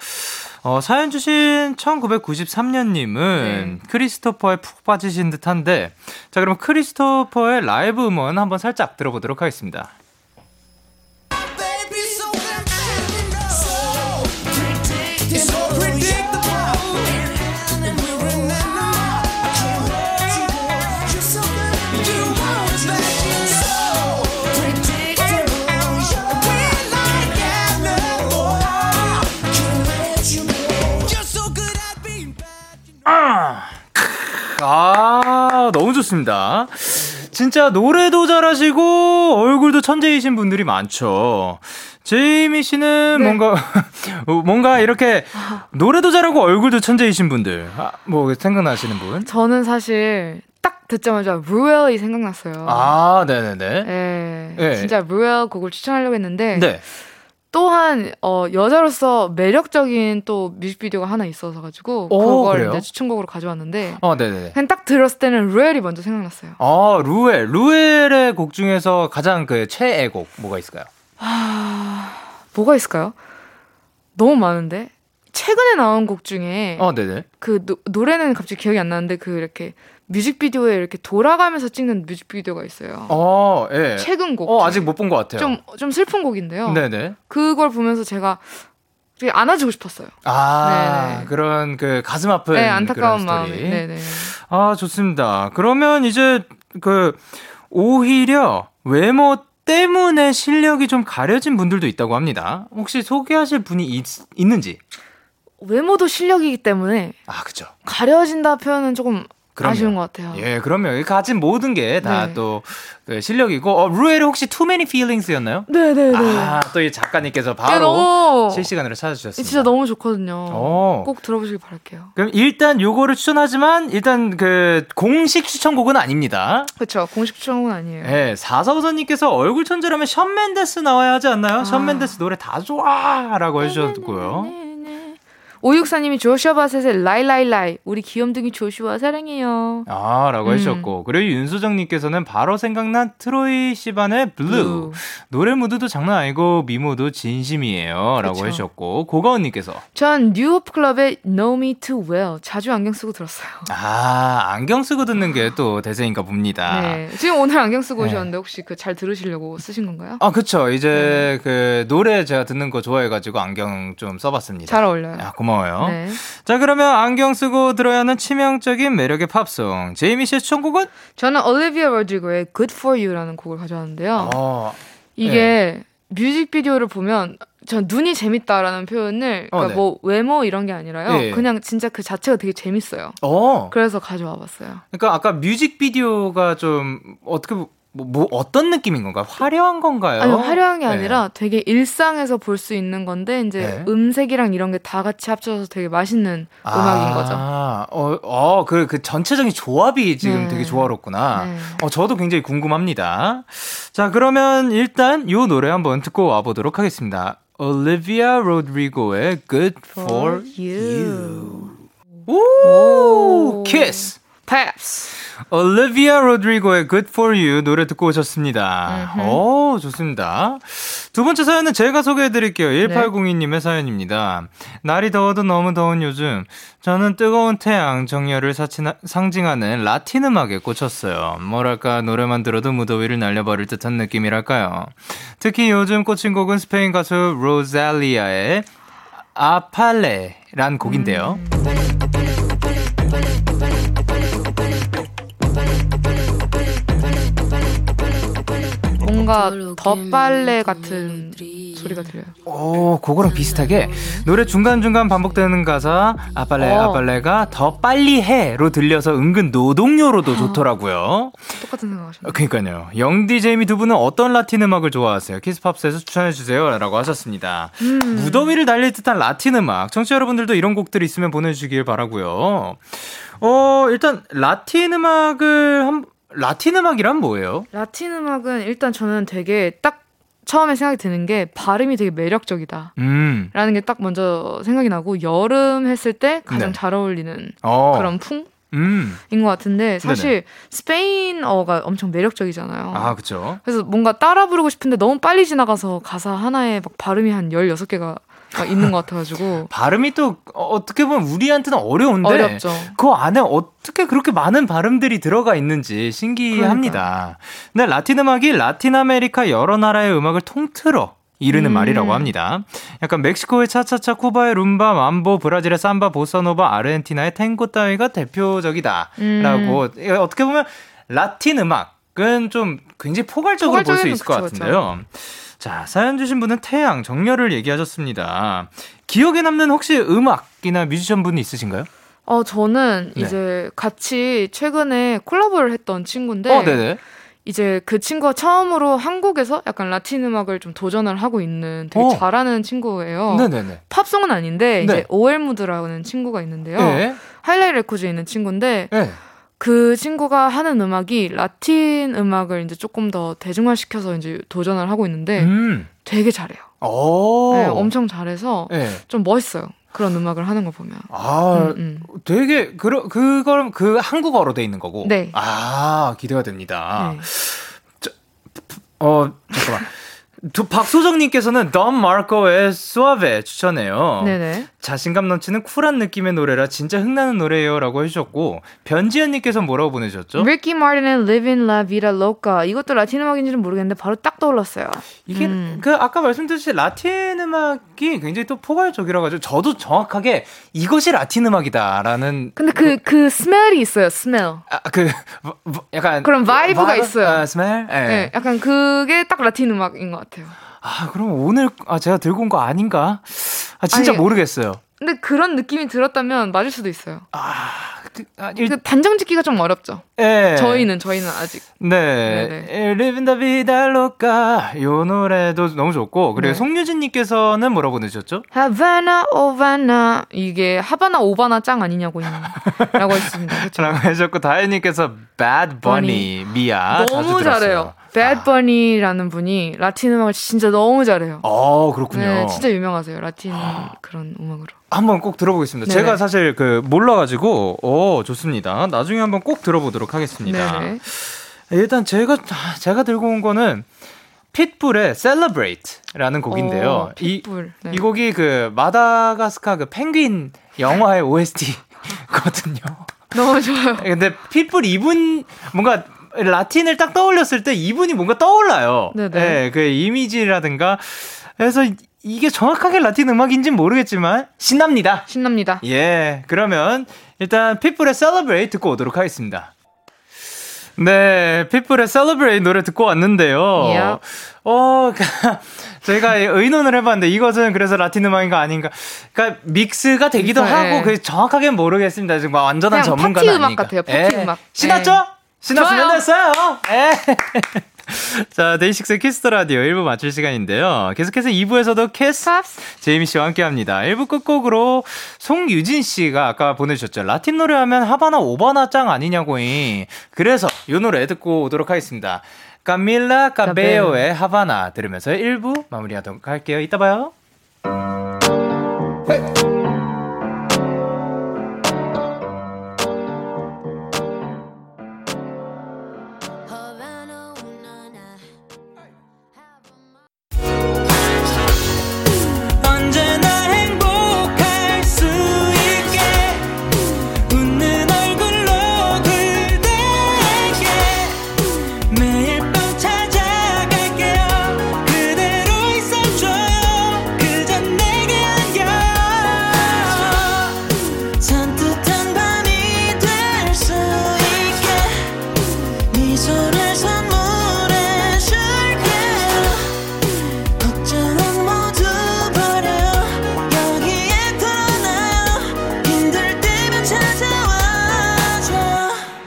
어, 사연 주신 1993년님은 네. 크리스토퍼에 푹 빠지신 듯 한데, 자, 그럼 크리스토퍼의 라이브 음원 한번 살짝 들어보도록 하겠습니다. 아, 너무 좋습니다. 진짜 노래도 잘하시고 얼굴도 천재이신 분들이 많죠. 제이미 씨는 네. 뭔가 뭔가 이렇게 노래도 잘하고 얼굴도 천재이신 분들 아, 뭐 생각나시는 분? 저는 사실 딱 듣자마자 루엘이 생각났어요. 아, 네네네. 네, 네. 진짜 루엘 곡을 추천하려고 했는데 네. 또한 어 여자로서 매력적인 또 뮤직비디오가 하나 있어서 가지고 그걸 이제 추천곡으로 가져왔는데 어, 네네. 그냥 딱 들었을 때는 루엘이 먼저 생각났어요. 아, 루엘. 루엘의 곡 중에서 가장 그 최애 곡 뭐가 있을까요? 아, 뭐가 있을까요? 너무 많은데. 최근에 나온 곡 중에 어, 네네. 그 노, 노래는 갑자기 기억이 안 나는데 그 이렇게 뮤직비디오에 이렇게 돌아가면서 찍는 뮤직비디오가 있어요. 어, 예. 최근 곡. 어, 아직 못 본 것 같아요. 좀, 좀 슬픈 곡인데요. 네네. 그걸 보면서 제가 되게 안아주고 싶었어요. 아, 네네. 그런 그 가슴 아픈 네, 안타까운 마음. 네네. 아, 좋습니다. 그러면 이제 그 오히려 외모 때문에 실력이 좀 가려진 분들도 있다고 합니다. 혹시 소개하실 분이 있, 있는지? 외모도 실력이기 때문에 아, 그죠. 가려진다 표현은 조금 그럼요. 아쉬운 것 같아요. 예, 그러면 가진 모든 게 다또 네. 그 실력이고 어, 루엘이 혹시 Too Many Feelings였나요? 네, 네, 네. 아, 또 이 작가님께서 바로 네, 실시간으로 찾아주셨습니다. 진짜 너무 좋거든요. 오. 어. 꼭 들어보시길 바랄게요. 그럼 일단 요거를 추천하지만 일단 그 공식 추천곡은 아닙니다. 그렇죠. 공식 추천곡은 아니에요. 네, 사사우선님께서 얼굴 천재라면 션 맨데스 나와야 하지 않나요? 아. 션 맨데스 노래 다 좋아라고 해주셨고요. 오육사님이 조슈아 바셋의 Lie Lie Lie 우리 귀염둥이 조슈아 사랑해요. 아 라고 음. 하셨고 그리고 윤수정님께서는 바로 생각난 트로이 시반의 Blue. Blue 노래 무드도 장난 아니고 미모도 진심이에요 라고 그쵸. 하셨고 고가은님께서 전 뉴호프 클럽의 Know Me Too Well 자주 안경 쓰고 들었어요. 아 안경 쓰고 듣는 게 또 대세인가 봅니다. 네 지금 오늘 안경 쓰고 네. 오셨는데 혹시 그 잘 들으시려고 쓰신 건가요? 아 그쵸 이제 네. 그 노래 제가 듣는 거 좋아해가지고 안경 좀 써봤습니다. 잘 어울려요. 아, 고마워. 고마워요. 네. 자, 그러면 안경 쓰고 들어야 하는 치명적인 매력의 팝송. 제이미 씨의 추천곡은? 저는 올리비아 로드리고의 Good For You라는 곡을 가져왔는데요. 어, 이게 네. 뮤직비디오를 보면 전 눈이 재밌다라는 표현을 그러니까 어, 네. 뭐 외모 이런 게 아니라요. 네. 그냥 진짜 그 자체가 되게 재밌어요. 어. 그래서 가져와 봤어요. 그러니까 아까 뮤직비디오가 좀 어떻게 뭐, 뭐 어떤 느낌인 건가요? 화려한 건가요? 아니 화려한 게 네. 아니라 되게 일상에서 볼 수 있는 건데 이제 네. 음색이랑 이런 게 다 같이 합쳐서 되게 맛있는 아, 음악인 거죠. 어, 어, 그, 그 전체적인 조합이 지금 네. 되게 조화롭구나. 네. 어, 저도 굉장히 궁금합니다. 자, 그러면 일단 요 노래 한번 듣고 와 보도록 하겠습니다. 올리비아 로드리고의 Good for, for You. 오, 키스. 팝스. 올리비아 로드리고의 Good for You 노래 듣고 오셨습니다. 오, 좋습니다. 두 번째 사연은 제가 소개해 드릴게요. 1802님의 사연입니다. 날이 더워도 너무 더운 요즘 저는 뜨거운 태양, 정열을 사치나, 상징하는 라틴 음악에 꽂혔어요. 뭐랄까 노래만 들어도 무더위를 날려버릴 듯한 느낌이랄까요. 특히 요즘 꽂힌 곡은 스페인 가수 로잘리아의 아팔레란 곡인데요. 음. 뭔가 덧빨래 같은 소리가 들려요. 오, 그거랑 비슷하게 노래 중간중간 반복되는 가사 아빨레 어. 아빨레가 더 빨리 해로 들려서 은근 노동요로도 아. 좋더라고요. 똑같은 생각하셨네요. 그러니까요. 영디 제이미 두 분은 어떤 라틴 음악을 좋아하세요? 키스팝스에서 추천해 주세요라고 하셨습니다. 음. 무더위를 날릴 듯한 라틴 음악. 청취자 여러분들도 이런 곡들 있으면 보내주시길 바라고요. 어, 일단 라틴 음악을 한 라틴 음악이란 뭐예요? 라틴 음악은 일단 저는 되게 딱 처음에 생각이 드는 게 발음이 되게 매력적이다. 음. 라는 게 딱 먼저 생각이 나고 여름 했을 때 가장 네. 잘 어울리는 어. 그런 풍? 음. 것 같은데 사실 네네. 스페인어가 엄청 매력적이잖아요. 아, 그쵸. 그래서 뭔가 따라 부르고 싶은데 너무 빨리 지나가서 가사 하나에 막 발음이 한 16개가 있는 것 같아가지고. 발음이 또 어, 어떻게 보면 우리한테는 어려운데 어렵죠. 그 안에 어떻게 그렇게 많은 발음들이 들어가 있는지 신기합니다. 네, 라틴 음악이 라틴 아메리카 여러 나라의 음악을 통틀어 이르는 음. 말이라고 합니다. 약간 멕시코의 차차차, 쿠바의 룸바, 맘보, 브라질의 삼바, 보사노바, 아르헨티나의 탱고 따위가 대표적이다라고 음. 어떻게 보면 라틴 음악은 좀 굉장히 포괄적으로 볼 수 있을 것 그쵸, 그쵸. 같은데요. 자, 사연 주신 분은 태양, 정열을 얘기하셨습니다. 기억에 남는 혹시 음악이나 뮤지션 분 있으신가요? 어, 저는 네. 이제 같이 최근에 콜라보를 했던 친구인데. 어, 네네. 이제 그 친구가 처음으로 한국에서 약간 라틴 음악을 좀 도전을 하고 있는 되게 어. 잘하는 친구예요. 네네네. 팝송은 아닌데 네. 이제 오엘무드라는 친구가 있는데요. 네. 하이라이 레코즈에 있는 친구인데 네. 그 친구가 하는 음악이 라틴 음악을 이제 조금 더 대중화시켜서 이제 도전을 하고 있는데 음. 되게 잘해요. 오. 네, 엄청 잘해서 네. 좀 멋있어요. 그런 음악을 하는 거 보면. 아, 음, 음. 되게, 그, 그걸, 그 한국어로 돼 있는 거고. 네. 아, 기대가 됩니다. 네. 어, 잠깐만. 두, 박소정님께서는 던 마르코의 Suave 추천해요. 네네. 자신감 넘치는 쿨한 느낌의 노래라 진짜 흥나는 노래예요 라고 해주셨고 변지현님께서 뭐라고 보내주셨죠? 리키 마틴의 Living La Vida Loca 이것도 라틴 음악인지는 모르겠는데 바로 딱 떠올랐어요. 이게 음. 그 아까 말씀드렸듯이 라틴 음악이 굉장히 또 포괄적이라 가지고 저도 정확하게 이것이 라틴 음악이다라는 근데 그그 smell이 있어요. smell. 아, 그 약간 그런 vibe가 vibe? 있어요. 아, smell? 네. 네, 약간 그게 딱 라틴 음악인 것 같아요. 아 그럼 오늘 아 제가 들고 온 거 아닌가? 아 진짜 아니, 모르겠어요. 근데 그런 느낌이 들었다면 맞을 수도 있어요. 아, 그, 아 일, 그 단정 짓기가 좀 어렵죠. 예. 저희는 저희는 아직. 네. Loca 요 노래도 너무 좋고 그리고 네. 송유진님께서는 뭐라고 보내주셨죠? 하바나 오바나 이게 하바나 오바나 짱 아니냐고 라고 했습니다. 그렇죠. 라고 해주셨고 다혜님께서 Bad Bunny 미아 너무 들었어요. Bad Bunny라는 분이 라틴 음악을 진짜 너무 잘해요. 어 그렇군요. 네, 진짜 유명하세요. 라틴 그런 음악으로. 한번 꼭 들어보겠습니다. 네네. 제가 사실 그 몰라가지고 오 좋습니다. 나중에 한번 꼭 들어보도록 하겠습니다. 네네. 일단 제가 아, 제가 들고 온 거는 핏불의 Celebrate라는 곡인데요. 어, 이, 핏불. 네. 이 곡이 그 마다가스카 그 펭귄 영화의 OST거든요. 너무 좋아요. 근데 핏불 이분 뭔가 라틴을 딱 떠올렸을 때 이분이 뭔가 떠올라요. 네네. 네, 그 이미지라든가 그래서 이게 정확하게 라틴 음악인지는 모르겠지만 신납니다. 신납니다. 예, 그러면 일단 핏불의 Celebrate 듣고 오도록 하겠습니다. 네, 핏불의 Celebrate 노래 듣고 왔는데요. Yep. 어, 저희가 의논을 해봤는데 이것은 그래서 라틴 음악인가 아닌가. 그러니까 mix가 되기도 mix, 하고 예. 그 정확하게는 모르겠습니다. 지금 완전한 전문가는 파티 음악 아니니까. 같아요, 파티 예. 음악. 신났죠? 예. 신났으면 좋아요. 됐어요. 예. 자, 데이식스 키스터 라디오 1부 마칠 시간인데요. 계속해서 2부에서도 키스 팝스. 제이미 씨와 함께 합니다. 1부 끝곡으로 송유진 씨가 아까 보내주셨죠. 라틴 노래 하면 하바나 오바나 짱 아니냐고잉. 그래서 이 노래 듣고 오도록 하겠습니다. 까밀라 까베오의 하바나 들으면서 1부 마무리하도록 할게요. 이따 봐요. 언제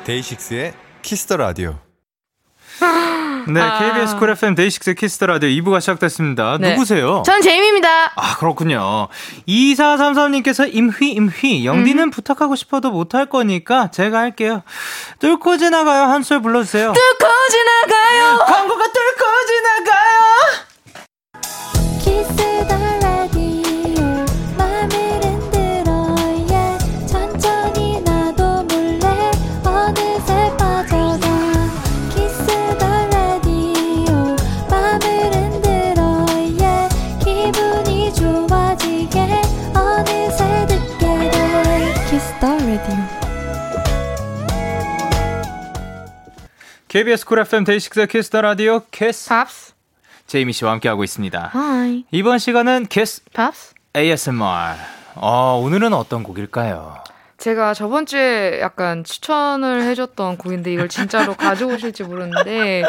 데이식스의 키스터 라디오. 네, 아. KBS 쿨 FM 데이식스 키스터 라디오 2부가 시작됐습니다. 네. 누구세요? 전 제이미입니다. 아, 그렇군요. 2433님께서 임휘, 임휘. 영디는 부탁하고 싶어도 못할 거니까 제가 할게요. 뚫고 지나가요. 한 소절 불러주세요. 뚫고 지나가요. 광고가 뚫고 KBS 쿨 FM 데이식스 키스터 라디오 키스 팝스. 제이미 씨와 함께하고 있습니다. Hi. 이번 시간은 키스 팝스. ASMR. 어, 오늘은 어떤 곡일까요? 제가 저번 주에 약간 추천을 해줬던 곡인데 이걸 진짜로 가져오실지 모르는데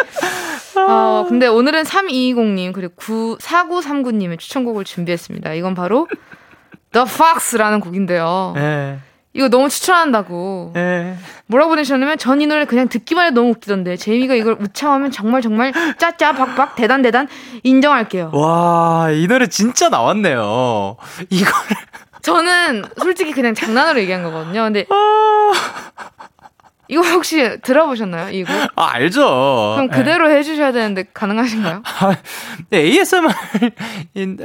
어 근데 오늘은 3220님 그리고 9, 4939님의 추천곡을 준비했습니다. 이건 바로 The Fox라는 곡인데요. 예. 이거 너무 추천한다고 예. 뭐라고 보내셨냐면 전 이 노래 그냥 듣기만 해도 너무 웃기던데 제이미가 이걸 우창하면 정말 정말 짜짜 박박 대단 대단 인정할게요. 와, 이 노래 진짜 나왔네요. 이거를 저는 솔직히 그냥 장난으로 얘기한 거거든요. 근데 이거 혹시 들어보셨나요? 이거? 아, 알죠. 그럼 그대로 해주셔야 되는데 가능하신가요? 예. ASMR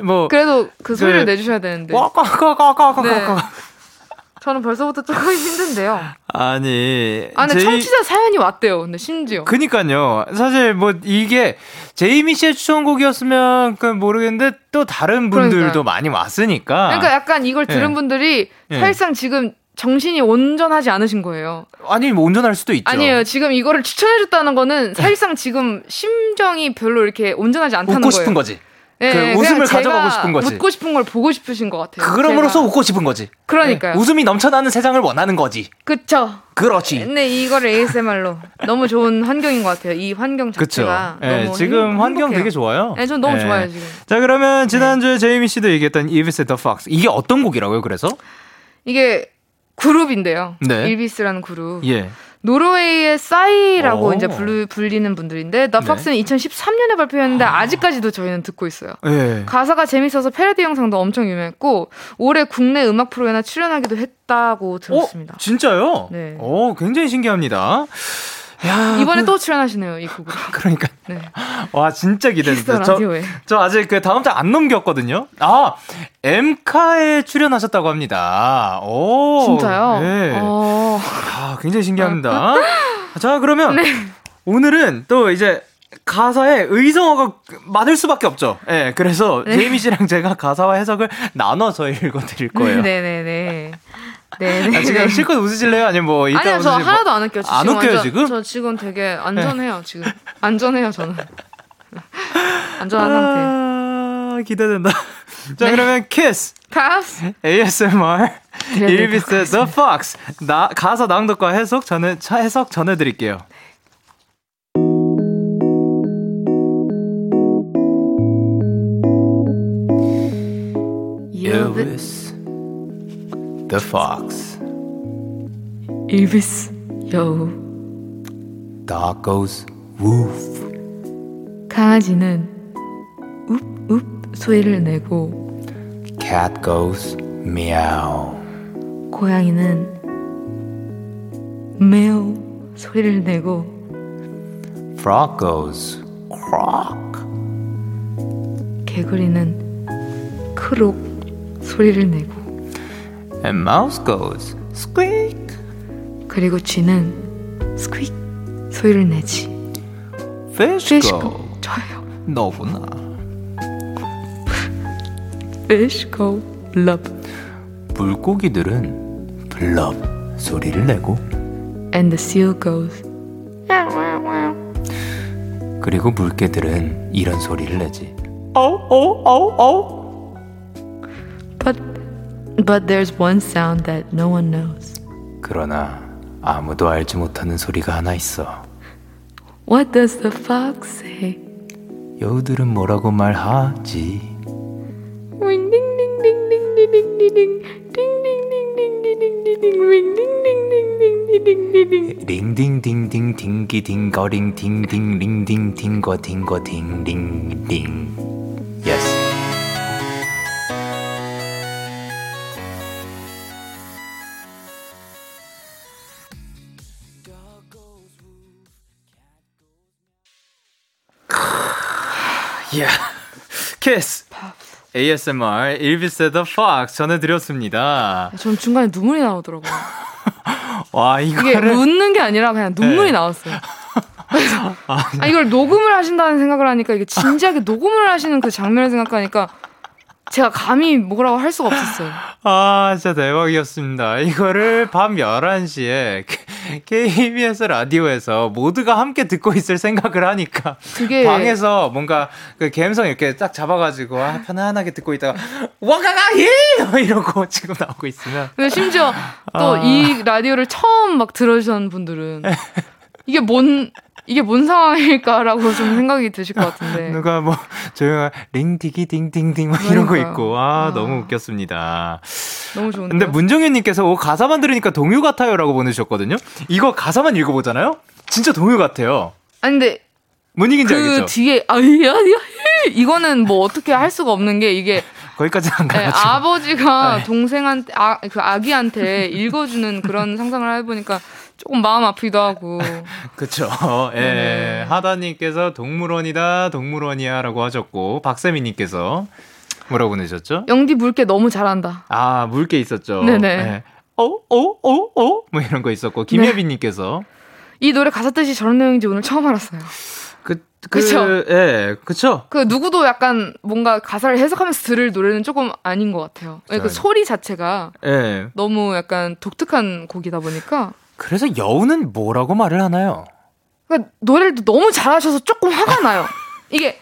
뭐 그래도 그 소리를 네. 내주셔야 되는데 꽉꽉꽉꽉꽉꽉 네. 저는 벌써부터 조금 힘든데요. 아니. 아 근데 제이- 청취자 사연이 왔대요. 근데 심지어 그니까요. 사실 뭐 이게 제이미 씨의 추천곡이었으면 그 모르겠는데 또 다른 분들도 그러니까요. 많이 왔으니까. 그러니까 약간 이걸 들은 예. 분들이 예. 사실상 지금 정신이 온전하지 않으신 거예요. 아니 뭐 운전할 수도 있죠. 아니에요. 지금 이거를 추천해줬다는 거는 사실상 지금 심정이 별로 이렇게 온전하지 않다는 웃고 거예요. 싶은 거지. 예, 그 그냥 웃음을 제가 가져가고 싶은 거지. 웃고 싶은 걸 보고 싶으신 것 같아요. 그럼으로써 제가. 웃고 싶은 거지. 그러니까요. 예, 웃음이 넘쳐나는 세상을 원하는 거지. 그쵸. 그렇지. 근데 이거를 ASMR로 너무 좋은 환경인 것 같아요. 이 환경 그쵸. 자체가 예, 너무 지금 행- 환경. 되게 좋아요. 네, 전 너무 예. 좋아요 지금. 자, 그러면 지난주에 제이미 씨도 얘기했던 이비스 더 팍스. 이게 어떤 곡이라고요, 그래서? 이게 그룹인데요. 네. 일비스라는 그룹. 예. 노르웨이의 싸이라고 오. 이제 불, 불리는 분들인데 더 네. 팍스는 2013년에 발표했는데 아. 직까지도 저희는 듣고 있어요. 예. 가사가 재밌어서 패러디 영상도 엄청 유명했고 올해 국내 음악 프로에나 출연하기도 했다고 들었습니다. 어, 진짜요? 네. 오, 굉장히 신기합니다. 야, 이번에 그- 또 출연하시네요 이 곡으로. 그러니까 네. 와 진짜 기대된다. 저. 저 아직 그 다음 장 안 넘겼거든요. 아 엠카에 출연하셨다고 합니다. 오 진짜요? 네. 어. 아 굉장히 신기합니다. 자 그러면 오늘은 또 이제 가사에 의성어가 많을 수밖에 없죠. 예, 네, 그래서 네. 제이미 씨랑 제가 가사와 해석을 나눠서 읽어드릴 거예요. 네네네. 네네. 아, 지금 실컷 웃으실래요? 아니면 뭐 이따 아니요, 저 웃으실 하나도 뭐- 안 웃겨요. 저안 웃겨요 완전- 지금? 저 지금 되게 안전해요, 지금. 안전해요, 저는. 안전한 상태. 아, 기대된다. 자 네. 그러면 키스. 팝스. ASMR 일비스 The Fox 나 가사 낭독과 해석 전해 차 해석 전해드릴게요. Elvis The Fox 일비스, 여우. Dog goes woof 강아지는 웁, 웁 소리를 내고, Cat goes meow 고양이는 매우 소리를 내고, Frog goes croak 개구리는 크록 소리를 내고, And mouse goes squeak 그리고 쥐는 스퀴 소리를 내지. Fish Fish go. 저요. 너구나 Fish go love. 물고기들은 블럽 소리를 내고 And the seal goes. 그리고 물개들은 이런 소리를 내지. 어어어어 but there's one sound that no one knows. 그러나 아무도 알지 못하는 소리가 하나 있어. What does the fox say? 여우들은 뭐라고 말하지? Ring ding ding ding ding ding ding ding ding ding ding ding ding ding ding ding ring ding ding ding ding ding ding ding 링딩딩딩 딩기 딩거링 딩딩 링딩 딩거 딩거 딩링딩. Yes. 키스. ASMR 일비스 더 팍스 전해드렸습니다. 전 중간에 눈물이 나오더라고요. 와 이게 이거를 웃는 게 아니라 그냥 눈물이 네. 나왔어요. 아, 이걸 녹음을 하신다는 생각을 하니까 이게 진지하게 녹음을 하시는 그 장면을 생각하니까 제가 감히 뭐라고 할 수가 없었어요. 아, 진짜 대박이었습니다. 이거를 밤 11시에 KBS 라디오에서 모두가 함께 듣고 있을 생각을 하니까 그게 방에서 뭔가 그 감성 이렇게 딱 잡아가지고 아, 편안하게 듣고 있다가 와가가히 이러고 지금 나오고 있으면 심지어 아. 또이 라디오를 처음 막 들으신 분들은 이게 뭔 이게 뭔 상황일까라고 좀 생각이 드실 것 같은데. 누가 뭐 조용한 링디기 딩딩딩 막 이런 거. 있고 아, 아. 너무 웃겼습니다. 너무 좋은데. 근데 문정현님께서 오, 가사만 들으니까 동요 같아요라고 보내주셨거든요. 이거 가사만 읽어보잖아요. 진짜 동요 같아요. 아니 근데 뭔 얘기인지 그 알겠죠? 뒤에 아이야 이거는 뭐 어떻게 할 수가 없는 게 이게 거기까지 안 네, 가가지고. 아버지가 네. 동생한테 아, 그 아기한테 읽어주는 그런 상상을 해보니까 조금 마음 아프기도 하고 그쵸. 예. 네네. 하다님께서 동물원이다, 동물원이야 라고 하셨고, 박세미님께서 뭐라고 보내셨죠? 영디 물개 너무 잘한다. 아, 물개 있었죠. 네네. 예. 어, 어, 어, 어? 뭐 이런 거 있었고, 김예빈님께서. 이 노래 가사 뜻이 저런 내용인지 오늘 처음 알았어요. 그, 그, 그 쵸? 예, 그쵸? 그 누구도 약간 뭔가 가사를 해석하면서 들을 노래는 조금 아닌 것 같아요. 그 자, 소리 자체가 예. 너무 약간 독특한 곡이다 보니까 그래서 여우는 뭐라고 말을 하나요? 그러니까 노래를 너무 잘하셔서 조금 화가 나요. 이게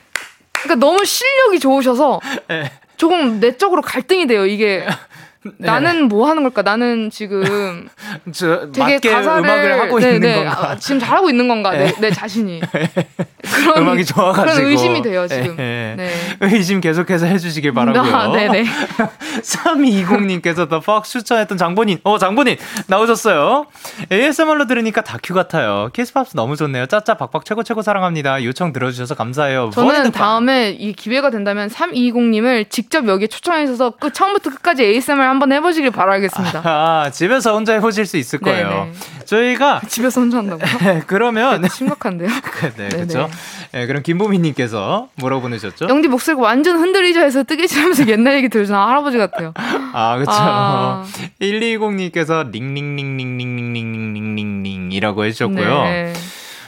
그러니까 너무 실력이 좋으셔서 예. 조금 내적으로 갈등이 돼요. 이게 나는 뭐 하는 걸까? 나는 지금 저, 되게 가사를 음악을 하고 네, 있는 네. 건가? 아, 지금 잘하고 있는 건가? 내, 내 자신이 그런 음악이 좋아가지고. 그런 의심이 돼요 지금. 네. 의심 계속해서 해주시길 바라고요. 아, 네네. 3220님께서 The Fox 추천했던 장본인. 어, 장본인 나오셨어요. ASMR로 들으니까 다큐 같아요. 키스팝스 너무 좋네요. 짜짜 박박 최고 최고 사랑합니다. 요청 들어주셔서 감사해요. 저는. 다음에 이 기회가 된다면 3220님을 직접 여기에 초청해 주셔서 그 처음부터 끝까지 ASMR 한번 해보시길 바라겠습니다. 아, 집에서 혼자 해보실 수 있을 거예요. 네네. 저희가 집에서 혼자 한다고요? 그러면 심각한데요? 네. 그렇죠. 네, 그럼 김보미님께서 뭐라고 보내셨죠? 영디 목소리가 완전 흔들리자 해서 뜨개질하면서 옛날 얘기 들으시는 할아버지 같아요. 아, 그쵸. 아. 120님께서 링링링링링링링링링이라고 해주셨고요. 네.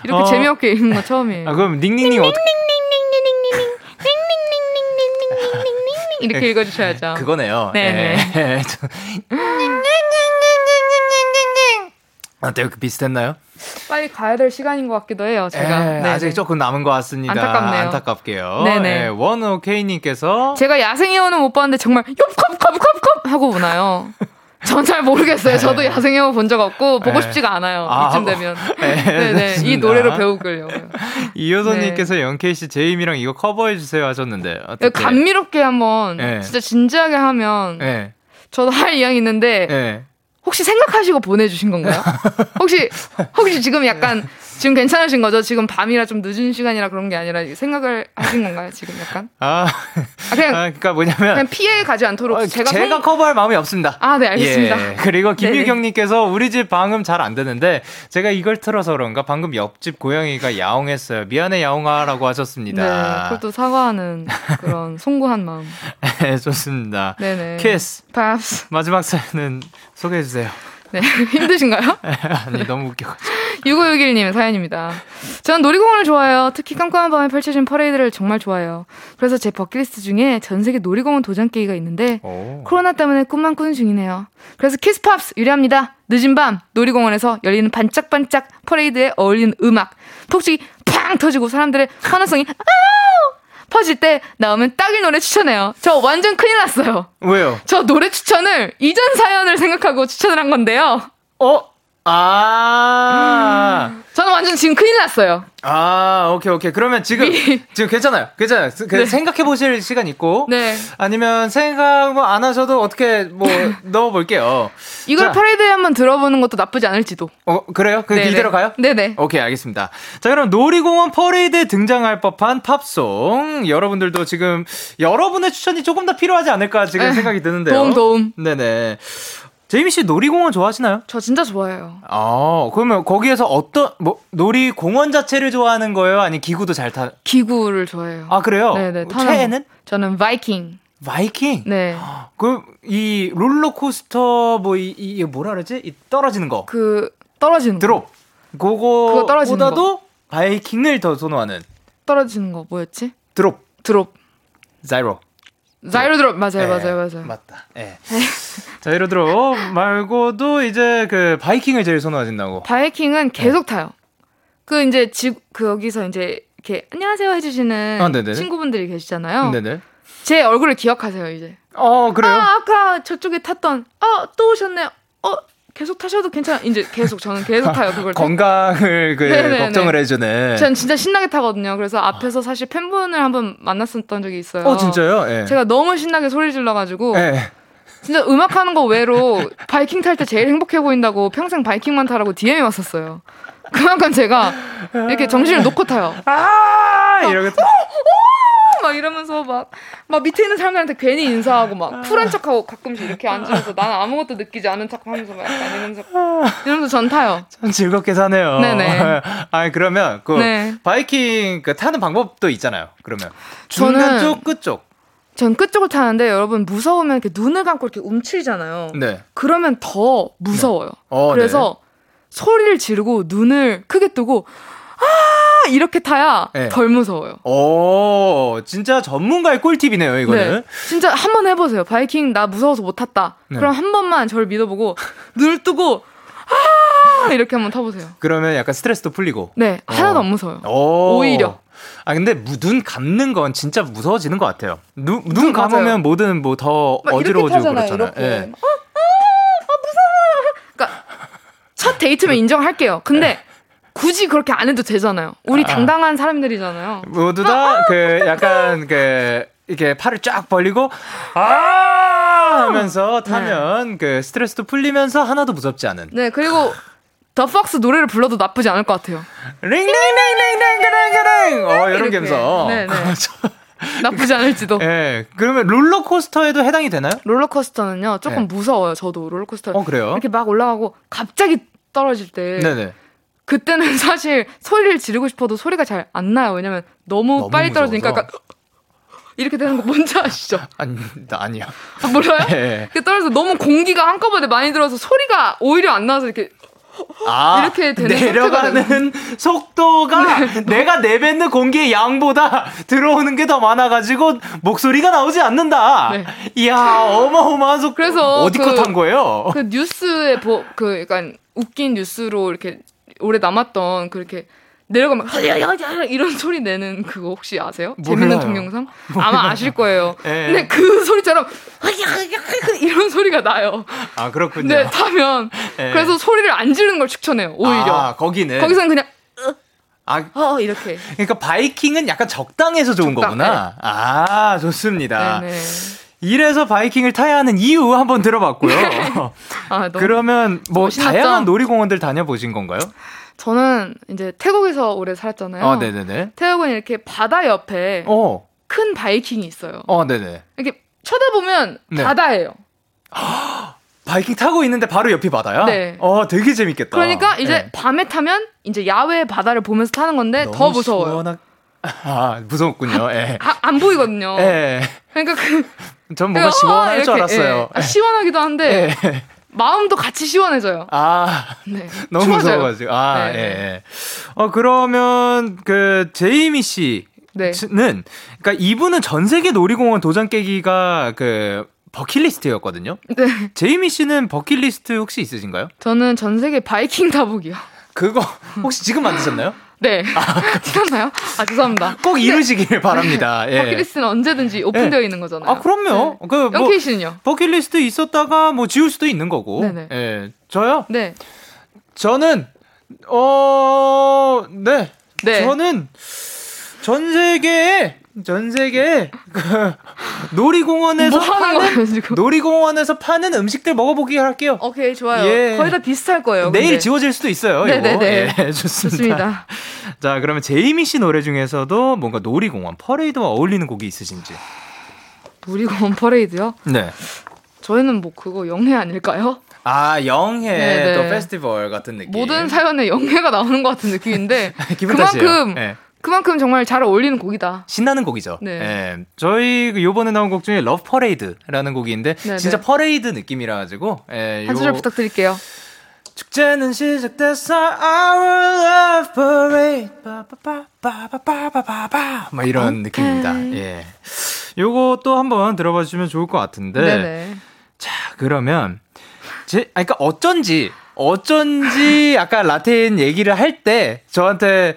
이렇게 어. 재미없게 읽는 거 처음이에요. 아, 그럼 링링링 어떻게. 이렇게 읽어주셔야죠. 그거네요. 네네. 예. 저- 어때요? 그 비슷했나요? 빨리 가야 될 시간인 것 같기도 해요. 제가 예, 네네. 아직 조금 남은 것 같습니다. 안타깝네요. 안타깝게요. 네네. 예, 원오케이님께서 제가 야생이어는 못 봤는데 정말 엽컵컵컵컵 하고 보나요? 전 잘 모르겠어요. 저도 야생이어 본 적 없고 보고 네. 싶지가 않아요. 아, 이쯤 되면. 네, 네네. 이 좋습니다. 노래로 배우길려고요. 이효선님께서 영케이 씨 제임이랑 이거 커버해 주세요 하셨는데 어떻게? 감미롭게 한번 네. 진짜 진지하게 하면 예. 저도 할 이야기 있는데 예. 혹시 생각하시고 보내주신 건가요? 혹시 혹시 지금 약간 지금 괜찮으신 거죠? 지금 밤이라 좀 늦은 시간이라 그런 게 아니라 생각을 하신 건가요? 지금 약간 아, 아, 그냥 아, 그러니까 뭐냐면 그냥 피해 가지 않도록 어, 제가 제가, 성- 커버할 마음이 없습니다. 아, 네, 알겠습니다. 예. 그리고 김유경님께서 우리 집 방음 잘 안 되는데 제가 이걸 틀어서 그런가 방금 옆집 고양이가 야옹했어요. 미안해 야옹아라고 네, 하셨습니다. 그것도 사과하는 그런 송구한 마음. 네, 좋습니다. 네네. 키스 팝스. 마지막 사연은 소개해 주세요. 네. 힘드신가요? 아니 너무 웃겨가지고. 6561님 사연입니다. 저는 놀이공원을 좋아해요. 특히 깜깜한 밤에 펼쳐진 퍼레이드를 정말 좋아해요. 그래서 제 버킷리스트 중에 전 세계 놀이공원 도장 깨기가 있는데 오. 코로나 때문에 꿈만 꾸는 중이네요. 그래서 키스팝스 의뢰합니다. 늦은 밤 놀이공원에서 열리는 반짝반짝 퍼레이드에 어울리는 음악, 폭죽이 팡 터지고 사람들의 환호성이 아우 퍼질 때 나오면 딱일 노래 추천해요. 저 완전 큰일 났어요. 왜요? 저 노래 추천을 이전 사연을 생각하고 추천을 한 건데요. 어? 아. 저는 완전 지금 큰일 났어요. 아, 오케이, 오케이. 그러면 지금, 지금 괜찮아요. 괜찮아요. 그 네. 생각해 보실 시간 있고. 네. 아니면 생각 뭐안 하셔도 어떻게 뭐 넣어볼게요. 이걸 자, 퍼레이드에 한번 들어보는 것도 나쁘지 않을지도. 어, 그래요? 그 네네. 이대로 가요? 네네. 오케이, 알겠습니다. 자, 그럼 놀이공원 퍼레이드에 등장할 법한 팝송. 여러분들도 지금, 여러분의 추천이 조금 더 필요하지 않을까 지금 에, 생각이 드는데요. 도움, 도움. 네네. 제이미 씨 놀이공원 좋아하시나요? 저 진짜 좋아해요. 아, 그러면 거기에서 어떤, 뭐, 놀이공원 자체를 좋아하는 거예요? 아니면 기구도 잘 타? 기구를 좋아해요. 아, 그래요? 네네. 최애는? 거. 저는 바이킹. 바이킹? 네. 그, 이 롤러코스터, 뭐, 이, 뭐라 그러지? 이 떨어지는 거. 그 떨어지는 거. 드롭. 그거 떨어지는 그거보다도 바이킹을 더 선호하는 떨어지는 거 뭐였지? 드롭. 드롭. 자이로. 자이로드롭 맞아요, 예, 맞아요, 맞아요. 맞다. 예. 자이로드롭 말고도 이제 그 바이킹을 제일 선호하신다고. 바이킹은 계속 타요. 그 이제 집그 여기서 이제 이렇게 안녕하세요 해주시는 아. 친구분들이 계시잖아요. 네네. 제 얼굴을 기억하세요 이제. 어 그래요? 아 아까 저쪽에 탔던 아또 오셨네. 어 계속 타셔도 괜찮아. 이제 계속 저는 계속 타요 그걸. 건강을 그 네네네. 걱정을 해주네. 전 진짜 신나게 타거든요. 그래서 앞에서 사실 팬분을 한번 만났었던 적이 있어요. 어 진짜요? 예. 제가 너무 신나게 소리 질러가지고 예. 진짜 음악 하는 거 외로 바이킹 탈 때 제일 행복해 보인다고 평생 바이킹만 타라고 DM이 왔었어요. 그만큼 제가 이렇게 정신을 놓고 타요. 아 이러겠다. 막 이러면서 막, 막 밑에 있는 사람들한테 괜히 인사하고 막 쿨한 척하고 가끔씩 이렇게 앉으면서 나는 아무것도 느끼지 않은 척 하면서 막 약간 이러면서 이러면서 전 타요. 참 즐겁게 사네요. 네네. 아 그러면 그 네. 바이킹 그 타는 방법도 있잖아요. 그러면 중간 쪽 끝쪽. 전 끝쪽을 타는데 여러분 무서우면 이렇게 눈을 감고 이렇게 움츠리잖아요. 네. 그러면 더 무서워요. 어, 그래서 소리를 지르고 눈을 크게 뜨고 아 이렇게 타야 네. 덜 무서워요. 오 진짜 전문가의 꿀팁이네요 이거는. 네. 진짜 한 번 해보세요. 바이킹 나 무서워서 못 탔다. 네. 그럼 한 번만 저를 믿어보고 눈을 뜨고 아 이렇게 한번 타보세요. 그러면 약간 스트레스도 풀리고. 네 하나도 어. 안 무서워요. 오. 오히려. 아 근데 무- 눈 감는 건 진짜 무서워지는 것 같아요. 눈, 눈 눈 감으면. 뭐든 뭐 더 어지러워지고 타잖아요, 그렇잖아요. 이렇게. 예. 아, 아, 아, 무서워. 그러니까 첫 데이트면 인정할게요. 근데 굳이 그렇게 안 해도 되잖아요. 우리 아. 당당한 사람들이잖아요. 모두 다그 약간 그 이렇게 팔을 쫙 벌리고 아 하면서 타면 그 스트레스도 풀리면서 하나도 무섭지 않은. 네 그리고 더 폭스 노래를 불러도 나쁘지 않을 것 같아요. 링링링링링링링 어 이런 이렇게. 감성. 네, 네. 나쁘지 않을지도. 예. 그러면 롤러코스터에도 해당이 되나요? 롤러코스터는요 조금 네. 무서워요. 저도 롤러코스터 어 그래요? 이렇게 막 올라가고 갑자기 떨어질 때 네네. 그때는 사실 소리를 지르고 싶어도 소리가 잘 안 나요. 왜냐면 너무, 너무 빨리 떨어지니까. 약간 이렇게 되는 거 뭔지 아시죠? 아니 나 아니야. 아, 몰라요? 예. 이렇게 떨어져서 너무 공기가 한꺼번에 많이 들어서 소리가 오히려 안 나와서 이렇게 아, 이렇게 되는 내려가는 속도가 내가 내뱉는 공기의 양보다 들어오는 게 더 많아가지고 목소리가 나오지 않는다. 네. 이야 어마어마한 속. 그래서 어디 그- 컷한 거예요? 그 뉴스에 보, 그 약간 웃긴 뉴스로 이렇게 오래 남았던 그렇게 내려가면 이런 소리 내는 그거 혹시 아세요? 재밌는 몰라요. 동영상? 아마 아실 거예요. 예. 근데 그 소리처럼 이런 소리가 나요. 아 그렇군요. 네, 타면 예. 그래서 소리를 안 지르는 걸 추천해요. 오히려 아, 거기는 거기서는 그냥 아 어 이렇게. 그러니까 바이킹은 약간 적당해서 좋은 적당, 거구나. 아 좋습니다. 네네. 이래서 바이킹을 타야 하는 이유 한번 들어봤고요. 아 너무 그러면 뭐? 다양한 놀이공원들 다녀보신 건가요? 저는 이제 태국에서 오래 살았잖아요. 어, 네네네. 태국은 이렇게 바다 옆에 어, 큰 바이킹이 있어요. 어, 네네. 이렇게 쳐다보면 네. 바다예요. 바이킹 타고 있는데 바로 옆이 바다야? 네. 어, 되게 재밌겠다. 그러니까 이제 네. 밤에 타면 이제 야외 바다를 보면서 타는 건데 더 무서워요. 시원하- 아, 무섭군요. 예. 아, 안 보이거든요. 예. 그러니까 그 전 뭔가 시원할 줄 이렇게, 알았어요. 예. 아, 시원하기도 한데 예. 마음도 같이 시원해져요. 아, 네. 너무 추워져요. 무서워가지고. 아, 네. 예, 예. 어, 그러면 그 제이미 씨는 네. 그러니까 이분은 전 세계 놀이공원 도장 깨기가 그 버킷리스트였거든요. 네. 제이미 씨는 버킷리스트 혹시 있으신가요? 저는 전 세계 바이킹 타보기요. 그거 혹시 지금 만드셨나요? 네. 티났나요? 아, 죄송합니다. 꼭 이루시길 바랍니다. 예. 버킷리스트는 언제든지 오픈되어 있는 거잖아요. 아, 그럼요. 그 뭐, 영케이 씨는요? 버킷리스트 있었다가 뭐 지울 수도 있는 거고. 네네. 예. 저요? 네. 저는 어, 네. 네. 저는 전 세계에 전 세계에 그 놀이공원에서 뭐 파는? 놀이공원에서 파는 음식들 먹어보기 할게요. 오케이, 좋아요. 예. 거의 다 비슷할 거예요. 내일 근데. 지워질 수도 있어요. 네네네. 예, 좋습니다. 좋습니다. 자, 그러면 제이미 씨 노래 중에서도 뭔가 놀이공원 퍼레이드와 어울리는 곡이 있으신지. 놀이공원 퍼레이드요? 네. 저희는 뭐 그거 영해 아닐까요? 아, 영해 네네. 또 페스티벌 같은 느낌. 모든 사연에 영해가 나오는 것 같은 느낌인데. 그만큼 예. 그만큼 정말 잘 어울리는 곡이다. 신나는 곡이죠. 네. 예. 저희 그 요번에 나온 곡 중에 Love Parade라는 있는데 네네. 진짜 퍼레이드 느낌이라 가지고 예, 한 소절 부탁드릴게요. 축제는 시작됐어 Our love parade 빠바바바바바바바 막 이런 느낌입니다. 예. 요거 또 한번 들어봐 주시면 좋을 것 같은데. 네네. 자, 그러면 제아 그러니까 어쩐지 어쩐지 아까 라틴 얘기를 할 때 저한테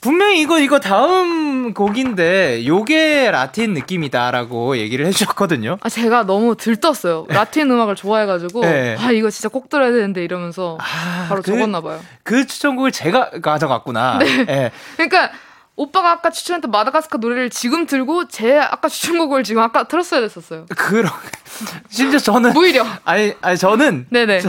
분명히 이거 이거 다음 곡인데 요게 라틴 느낌이다라고 얘기를 해 주셨거든요. 아, 제가 너무 들떴어요. 라틴 음악을 좋아해가지고. 네. 아, 이거 진짜 꼭 들어야 되는데 이러면서 아, 바로 그- 적었나 봐요. 그 추천곡을 제가 가져갔구나. 네. 그러니까 오빠가 아까 추천했던 마다가스카 노래를 지금 들고 제 아까 추천곡을 지금 아까 틀었어야 됐었어요. 그런 심지어 저는 무이려. 아니 아니 저는 네네.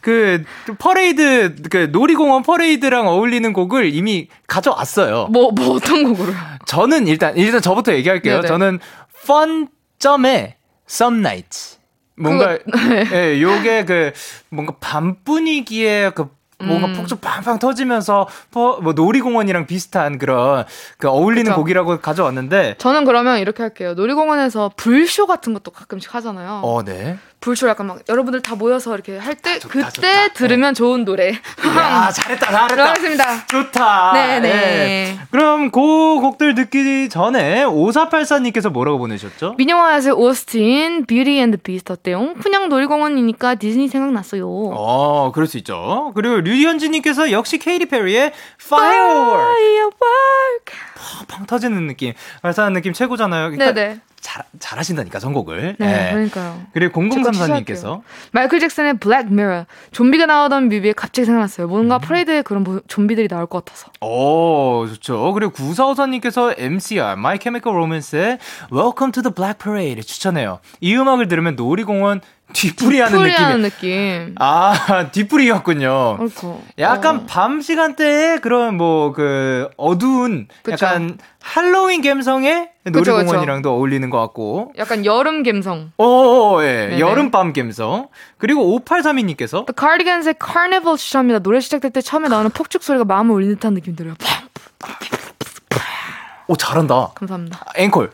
그 퍼레이드 그 놀이공원 퍼레이드랑 어울리는 곡을 이미 가져왔어요. 뭐, 뭐 어떤 곡으로? 저는 일단 일단 저부터 얘기할게요. 네네. 저는 fun 점의 some nights 뭔가 네. 예, 요게 그 뭔가 밤 분위기에 그 뭔가 음. 폭죽 팡팡 터지면서 퍼- 뭐 놀이공원이랑 비슷한 그런 그 어울리는 그쵸. 곡이라고 가져왔는데 저는 그러면 이렇게 할게요. 놀이공원에서 불쇼 같은 것도 가끔씩 하잖아요. 어, 네. 불쇼 약간 막 여러분들 다 모여서 이렇게 할때 좋다, 그때 좋다. 들으면 좋은 노래. 야, 잘했다, 잘했다. 들어가겠습니다. 좋다. 네네. 예. 그럼 그 곡들 듣기 전에 5484님께서 뭐라고 보내셨죠? 미녀와 야수 OST인 Beauty and the Beast 어때요? 그냥 놀이공원이니까 디즈니 생각났어요. 어, 그럴 수 있죠. 그리고 류현진님께서 역시 케이티 페리의 Firework. Firework. 팡 터지는 느낌, 발사하는 느낌 최고잖아요. 그러니까 네네. 잘, 잘하신다니까, 선곡을. 네, 예. 그러니까요. 그리고 제거 0034님께서 마이클 잭슨의 블랙 미러. 좀비가 나오던 뮤비에 갑자기 생각났어요. 음. 뭔가 퍼레이드에 그런 모- 좀비들이 나올 것 같아서. 오, 좋죠. 그리고 9454님께서 MCR, My Chemical Romance의 Welcome to the Black Parade 추천해요. 이 음악을 들으면 놀이공원 뒤풀이 하는 느낌이. 풀이하는 느낌. 아, 뒤풀이였군요. 옳고. 약간 어. 밤 시간대에 그런 뭐 그 어두운 그쵸. 약간 할로윈 감성의 놀이공원이랑도 어울리는 것 같고. 약간 여름 감성. 오, 예. 네네. 여름밤 감성. 그리고 5832님께서 The Cardigans의 Carnival 추천합니다. 노래 시작될 때 처음에 나오는 폭죽 소리가 마음을 울리는 듯한 느낌 들어요. 오, 잘한다. 감사합니다. 앵콜.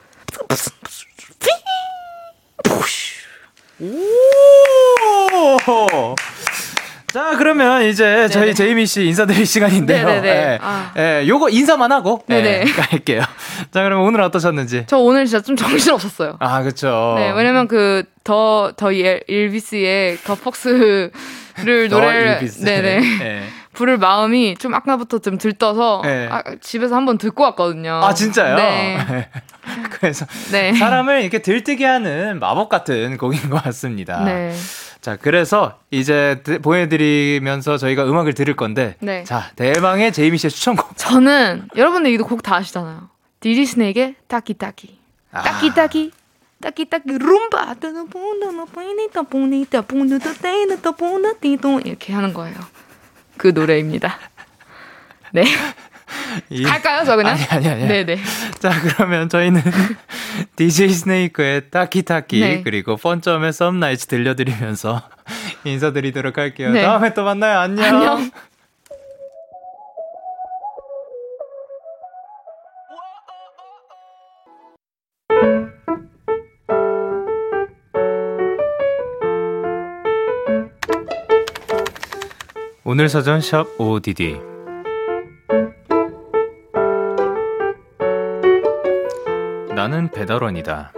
오! 자, 그러면 이제 저희 네네. 제이미 씨 인사드릴 시간인데요. 네네네. 예, 아. 예, 요거 인사만 하고 예, 네네. 갈게요. 자, 그러면 오늘 어떠셨는지. 저 오늘 진짜 좀 정신 없었어요. 아, 그쵸. 네, 왜냐면 그, 더, 더 일- 일비스의 더 폭스를 더 노래를, 일비스. 네네. 예. 부를 마음이 좀 아까부터 좀 들떠서, 네. 아, 집에서 한번 듣고 왔거든요. 아, 진짜요? 네. 그래서 네. 사람을 이렇게 들뜨게 하는 마법 같은 곡인 것 같습니다. 네. 자, 그래서 이제 드- 보내드리면서 저희가 음악을 들을 건데. 네. 자, 대망의 제이미 씨의 추천곡. 저는, 여러분들 이거 곡 다 아시잖아요. 디지 스네이의 따키따키. 아. 따키따키. 따키따키 룸바 이렇게 하는 거예요. 그 노래입니다. 네. 이- 갈까요, 저 그냥? 아니, 아니, 아니. 네네. 자, 그러면 저희는 DJ 스네이크의 따키따키 네. 그리고 펀점의 썸나이츠 들려드리면서 인사드리도록 할게요. 네. 다음에 또 만나요. 안녕. 안녕. 오늘 사전 샵 ODD 나는 배달원이다.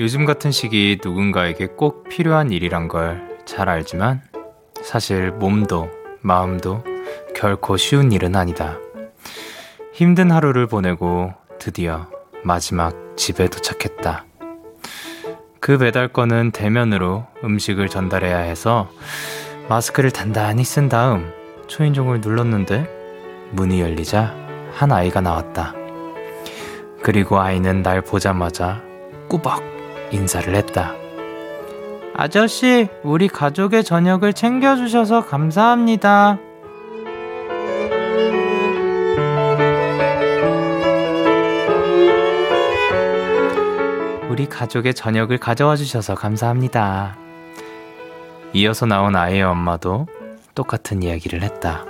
요즘 같은 시기 누군가에게 꼭 필요한 일이란 걸 잘 알지만 사실 몸도 마음도 결코 쉬운 일은 아니다. 힘든 하루를 보내고 드디어 마지막 집에 도착했다. 그 배달건은 대면으로 음식을 전달해야 해서 마스크를 단단히 쓴 다음 초인종을 눌렀는데 문이 열리자 한 아이가 나왔다. 그리고 아이는 날 보자마자 꾸벅 인사를 했다. 아저씨, 우리 가족의 저녁을 챙겨주셔서 감사합니다. 우리 가족의 저녁을 가져와 주셔서 감사합니다. 이어서 나온 아이의 엄마도 똑같은 이야기를 했다.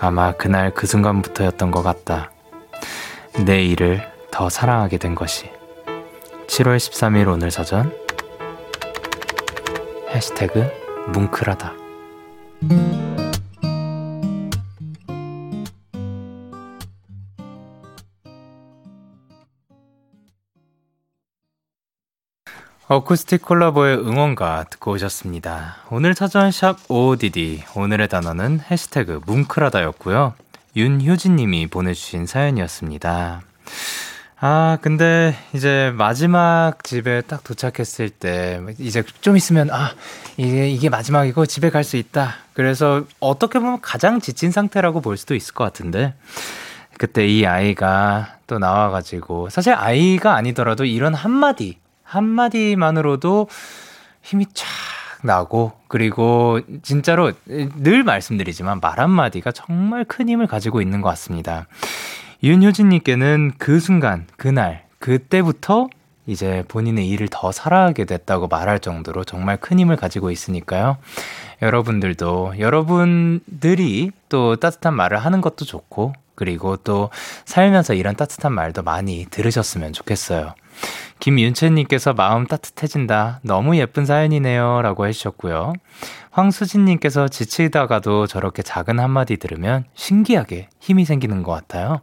아마 그날 그 순간부터였던 것 같다. 내 일을 더 사랑하게 된 것이. 7월 13일 오늘 사전 해시태그 뭉클하다. 어쿠스틱 콜라보의 응원가 듣고 오셨습니다. 오늘 찾아온 샵 OODD. 오늘의 단어는 해시태그 뭉클하다였고요. 윤효진님이 보내주신 사연이었습니다. 아, 근데 이제 마지막 집에 딱 도착했을 때, 이제 좀 있으면, 아, 이게, 이게 마지막이고 집에 갈 수 있다. 그래서 어떻게 보면 가장 지친 상태라고 볼 수도 있을 것 같은데, 그때 이 아이가 또 나와가지고, 사실 아이가 아니더라도 이런 한마디, 한마디만으로도 힘이 쫙 나고, 그리고 진짜로 늘 말씀드리지만 말 한마디가 정말 큰 힘을 가지고 있는 것 같습니다. 윤효진님께는 그 순간, 그날, 그때부터 이제 본인의 일을 더 사랑하게 됐다고 말할 정도로 정말 큰 힘을 가지고 있으니까요. 여러분들도, 여러분들이 또 따뜻한 말을 하는 것도 좋고, 그리고 또 살면서 이런 따뜻한 말도 많이 들으셨으면 좋겠어요. 김윤채님께서 마음 따뜻해진다. 너무 예쁜 사연이네요. 라고 해주셨고요. 황수진님께서 지치다가도 저렇게 작은 한마디 들으면 신기하게 힘이 생기는 것 같아요.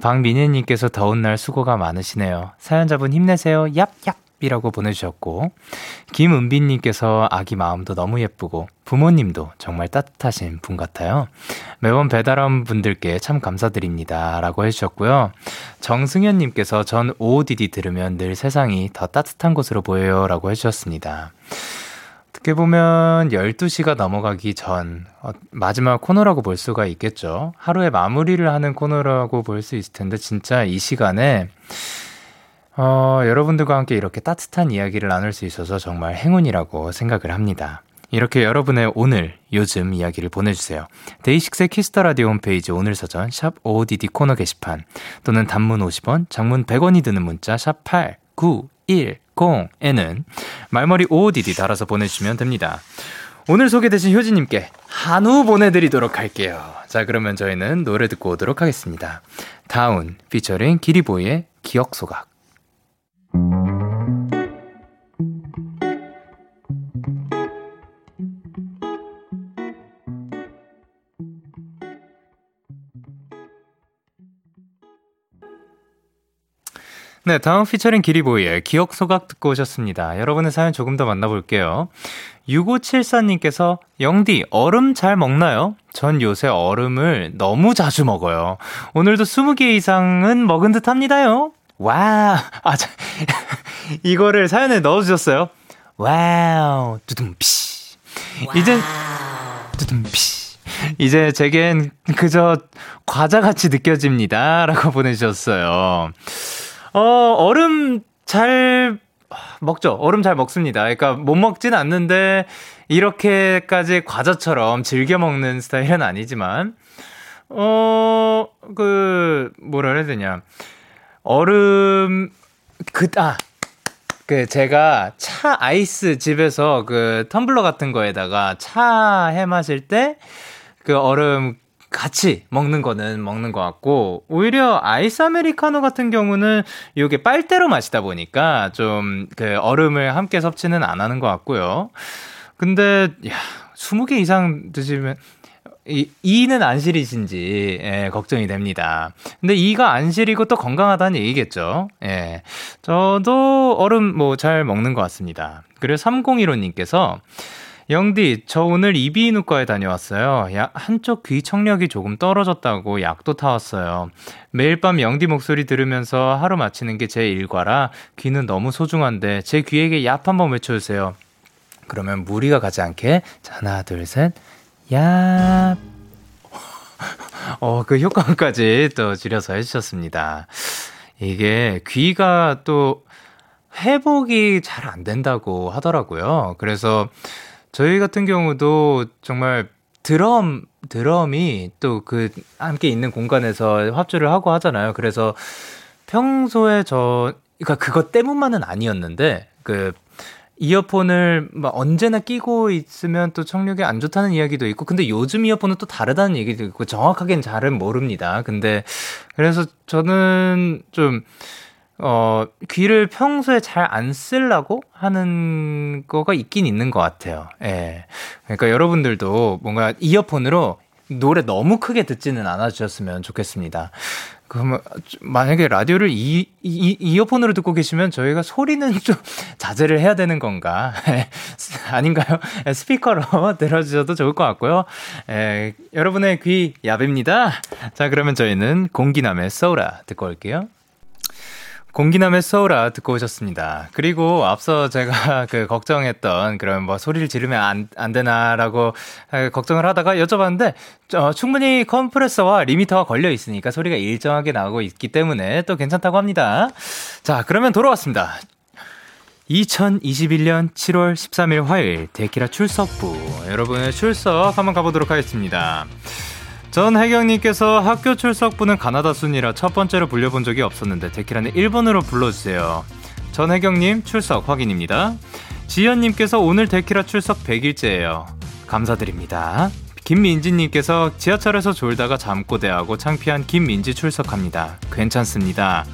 박민혜님께서 더운 날 수고가 많으시네요. 사연자분 힘내세요. 얍 얍! 이라고 보내주셨고, 김은빈님께서 아기 마음도 너무 예쁘고, 부모님도 정말 따뜻하신 분 같아요. 매번 배달원 분들께 참 감사드립니다. 라고 해주셨고요. 정승현님께서 전 OODD 들으면 늘 세상이 더 따뜻한 곳으로 보여요. 라고 해주셨습니다. 어떻게 보면 12시가 넘어가기 전 어, 마지막 코너라고 볼 수가 있겠죠. 하루의 마무리를 하는 코너라고 볼 수 있을 텐데 진짜 이 시간에 어, 여러분들과 함께 이렇게 따뜻한 이야기를 나눌 수 있어서 정말 행운이라고 생각을 합니다. 이렇게 여러분의 오늘, 요즘 이야기를 보내주세요. 데이식스의 Kiss the 라디오 홈페이지 오늘 사전 샵 OOTD 코너 게시판 또는 단문 50원, 장문 100원이 드는 문자 샵 8910에는 말머리 OOTD 달아서 보내주시면 됩니다. 오늘 소개되신 효진님께 한우 보내드리도록 할게요. 자, 그러면 저희는 노래 듣고 오도록 하겠습니다. 다운, 피처링 기리보이의 기억 소각. 네, 다음 피처링 기리보이의 기억 소각 듣고 오셨습니다. 여러분의 사연 조금 더 만나볼게요. 6574님께서 영디 얼음 잘 먹나요? 전 요새 얼음을 너무 자주 먹어요. 오늘도 20개 이상은 먹은 듯 합니다요. 와, 아, 자, 이거를 사연에 넣어주셨어요. wow, 두둠칫. 이젠, 두둠칫. 이제 제겐 그저 과자같이 느껴집니다. 라고 보내주셨어요. 어, 얼음 잘 먹죠. 얼음 잘 먹습니다. 그러니까 못 먹진 않는데 이렇게까지 과자처럼 즐겨 먹는 스타일은 아니지만 어, 그 뭐라 해야 되냐. 얼음 그 아. 그 제가 차 아이스 집에서 그 텀블러 같은 거에다가 차 해 마실 때 그 얼음 같이 먹는 거는 먹는 것 같고, 오히려 아이스 아메리카노 같은 경우는 이게 빨대로 마시다 보니까 좀 그 얼음을 함께 섭취는 안 하는 것 같고요. 근데, 야, 20개 이상 드시면, 이, 이는 안 시리신지, 예, 걱정이 됩니다. 근데 이가 안 시리고 또 건강하다는 얘기겠죠. 예. 저도 얼음 뭐 잘 먹는 것 같습니다. 그리고 3015님께서, 영디, 저 오늘 이비인후과에 다녀왔어요. 야, 한쪽 귀 청력이 조금 떨어졌다고 약도 타왔어요. 매일 밤 영디 목소리 들으면서 하루 마치는 게 제 일과라 귀는 너무 소중한데 제 귀에게 얍 한번 외쳐주세요. 그러면 무리가 가지 않게 자, 하나, 둘, 셋, 얍. 어, 그 효과까지 또 줄여서 해주셨습니다. 이게 귀가 또 회복이 잘 안 된다고 하더라고요. 그래서 저희 같은 경우도 정말 드럼, 드럼이 또 그 함께 있는 공간에서 합주를 하고 하잖아요. 그래서 평소에 저, 그러니까 그것 때문만은 아니었는데, 그, 이어폰을 막 언제나 끼고 있으면 또 청력이 안 좋다는 이야기도 있고, 근데 요즘 이어폰은 또 다르다는 얘기도 있고, 정확하게는 잘은 모릅니다. 근데, 그래서 저는 좀, 어, 귀를 평소에 잘 안 쓰려고 하는 거가 있긴 있는 것 같아요. 예. 그러니까 여러분들도 뭔가 이어폰으로 노래 너무 크게 듣지는 않아 주셨으면 좋겠습니다. 그러면 만약에 라디오를 이, 이, 이어폰으로 듣고 계시면 저희가 소리는 좀 자제를 해야 되는 건가? 아닌가요? 스피커로 들어주셔도 좋을 것 같고요. 에, 여러분의 귀 야비입니다. 자, 그러면 저희는 공기남의 소라 듣고 올게요. 공기남의 소라 듣고 오셨습니다. 그리고 앞서 제가 그 걱정했던 그런 뭐 소리를 지르면 안, 안 되나라고 걱정을 하다가 여쭤봤는데 어, 충분히 컴프레서와 리미터가 걸려 있으니까 소리가 일정하게 나오고 있기 때문에 또 괜찮다고 합니다. 자, 그러면 돌아왔습니다. 2021년 7월 13일 화요일 데키라 출석부 여러분의 출석 한번 가보도록 하겠습니다. 전 혜경님께서 학교 출석부는 가나다 순이라 첫 번째로 불려본 적이 없었는데 데키라는 1번으로 불러주세요. 전 혜경님 출석 확인입니다. 지연님께서 오늘 데키라 출석 100일째예요. 감사드립니다. 김민지님께서 지하철에서 졸다가 잠꼬대하고 창피한 김민지 출석합니다. 괜찮습니다.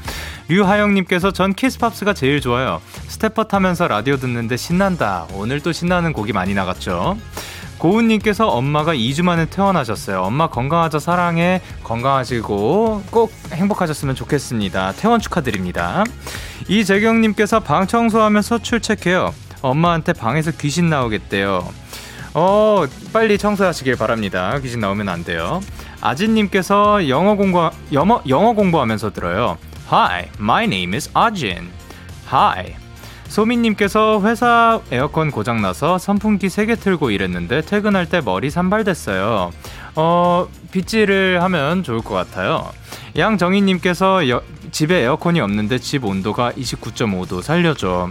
류하영님께서 전 Kiss Pops가 제일 좋아요. 스테퍼 타면서 라디오 듣는데 신난다. 오늘 또 신나는 곡이 많이 나갔죠. 고은님께서 엄마가 2주 만에 퇴원하셨어요. 엄마 건강하자 사랑해 건강하시고 꼭 행복하셨으면 좋겠습니다. 퇴원 축하드립니다. 이재경님께서 방 청소하면서 출첵해요. 엄마한테 방에서 귀신 나오겠대요. 어, 빨리 청소하시길 바랍니다. 귀신 나오면 안 돼요. 아진님께서 영어 공부, 영어, 영어 공부하면서 들어요. Hi, my name is 아진. Hi, 소민님께서 회사 에어컨 고장나서 선풍기 3개 틀고 일했는데 퇴근할 때 머리 산발됐어요. 어, 빗질을 하면 좋을 것 같아요. 양정희님께서 여, 집에 에어컨이 없는데 집 온도가 29.5도 살려줘.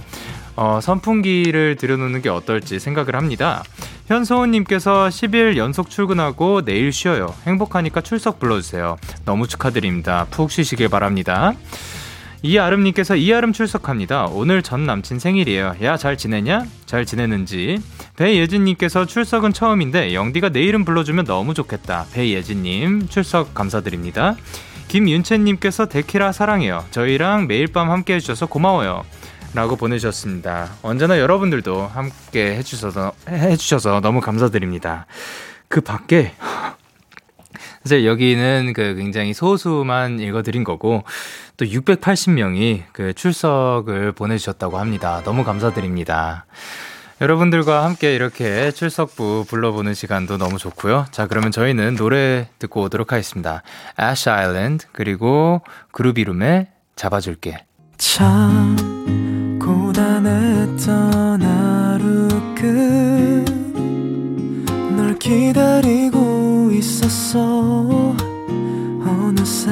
어, 선풍기를 들여놓는 게 어떨지 생각을 합니다. 현소은님께서 10일 연속 출근하고 내일 쉬어요. 행복하니까 출석 불러주세요. 너무 축하드립니다. 푹 쉬시길 바랍니다. 이아름님께서 이아름 출석합니다. 오늘 전 남친 생일이에요. 야, 잘 지내냐? 잘 지내는지. 배예진님께서 출석은 처음인데 영디가 내일은 불러주면 너무 좋겠다. 배예진님 출석 감사드립니다. 김윤채님께서 데키라 사랑해요. 저희랑 매일 밤 함께 해주셔서 고마워요. 라고 보내주셨습니다. 언제나 여러분들도 함께 해주셔서, 해주셔서 너무 감사드립니다. 그 밖에, 사실 여기는 그 굉장히 소수만 읽어드린 거고, 또 680명이 그 출석을 보내주셨다고 합니다. 너무 감사드립니다. 여러분들과 함께 이렇게 출석부 불러보는 시간도 너무 좋고요. 자, 그러면 저희는 노래 듣고 오도록 하겠습니다. Ash Island 그리고 그루비룸의 잡아줄게. 참 고단했던 하루 끝널 기다리고 있었어 어느새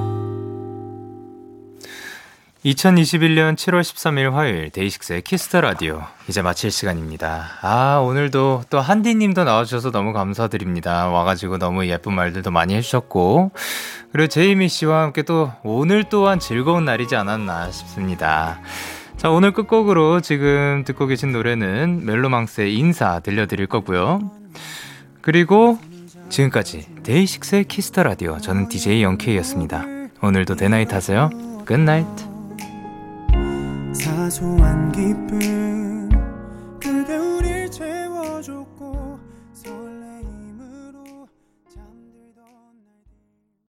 2021년 7월 13일 화요일 데이식스의 Kiss the 라디오 이제 마칠 시간입니다. 아 오늘도 또 한디 님도 나와주셔서 너무 감사드립니다. 와가지고 너무 예쁜 말들도 많이 해주셨고 그리고 제이미 씨와 함께 또 오늘 또한 즐거운 날이지 않았나 싶습니다. 자 오늘 끝곡으로 지금 듣고 계신 노래는 멜로망스의 인사 들려드릴 거고요. 그리고 지금까지 데이식스의 Kiss the 라디오 저는 DJ 영케이였습니다. 오늘도 대나잇 하세요. Good night. 사소한 기쁨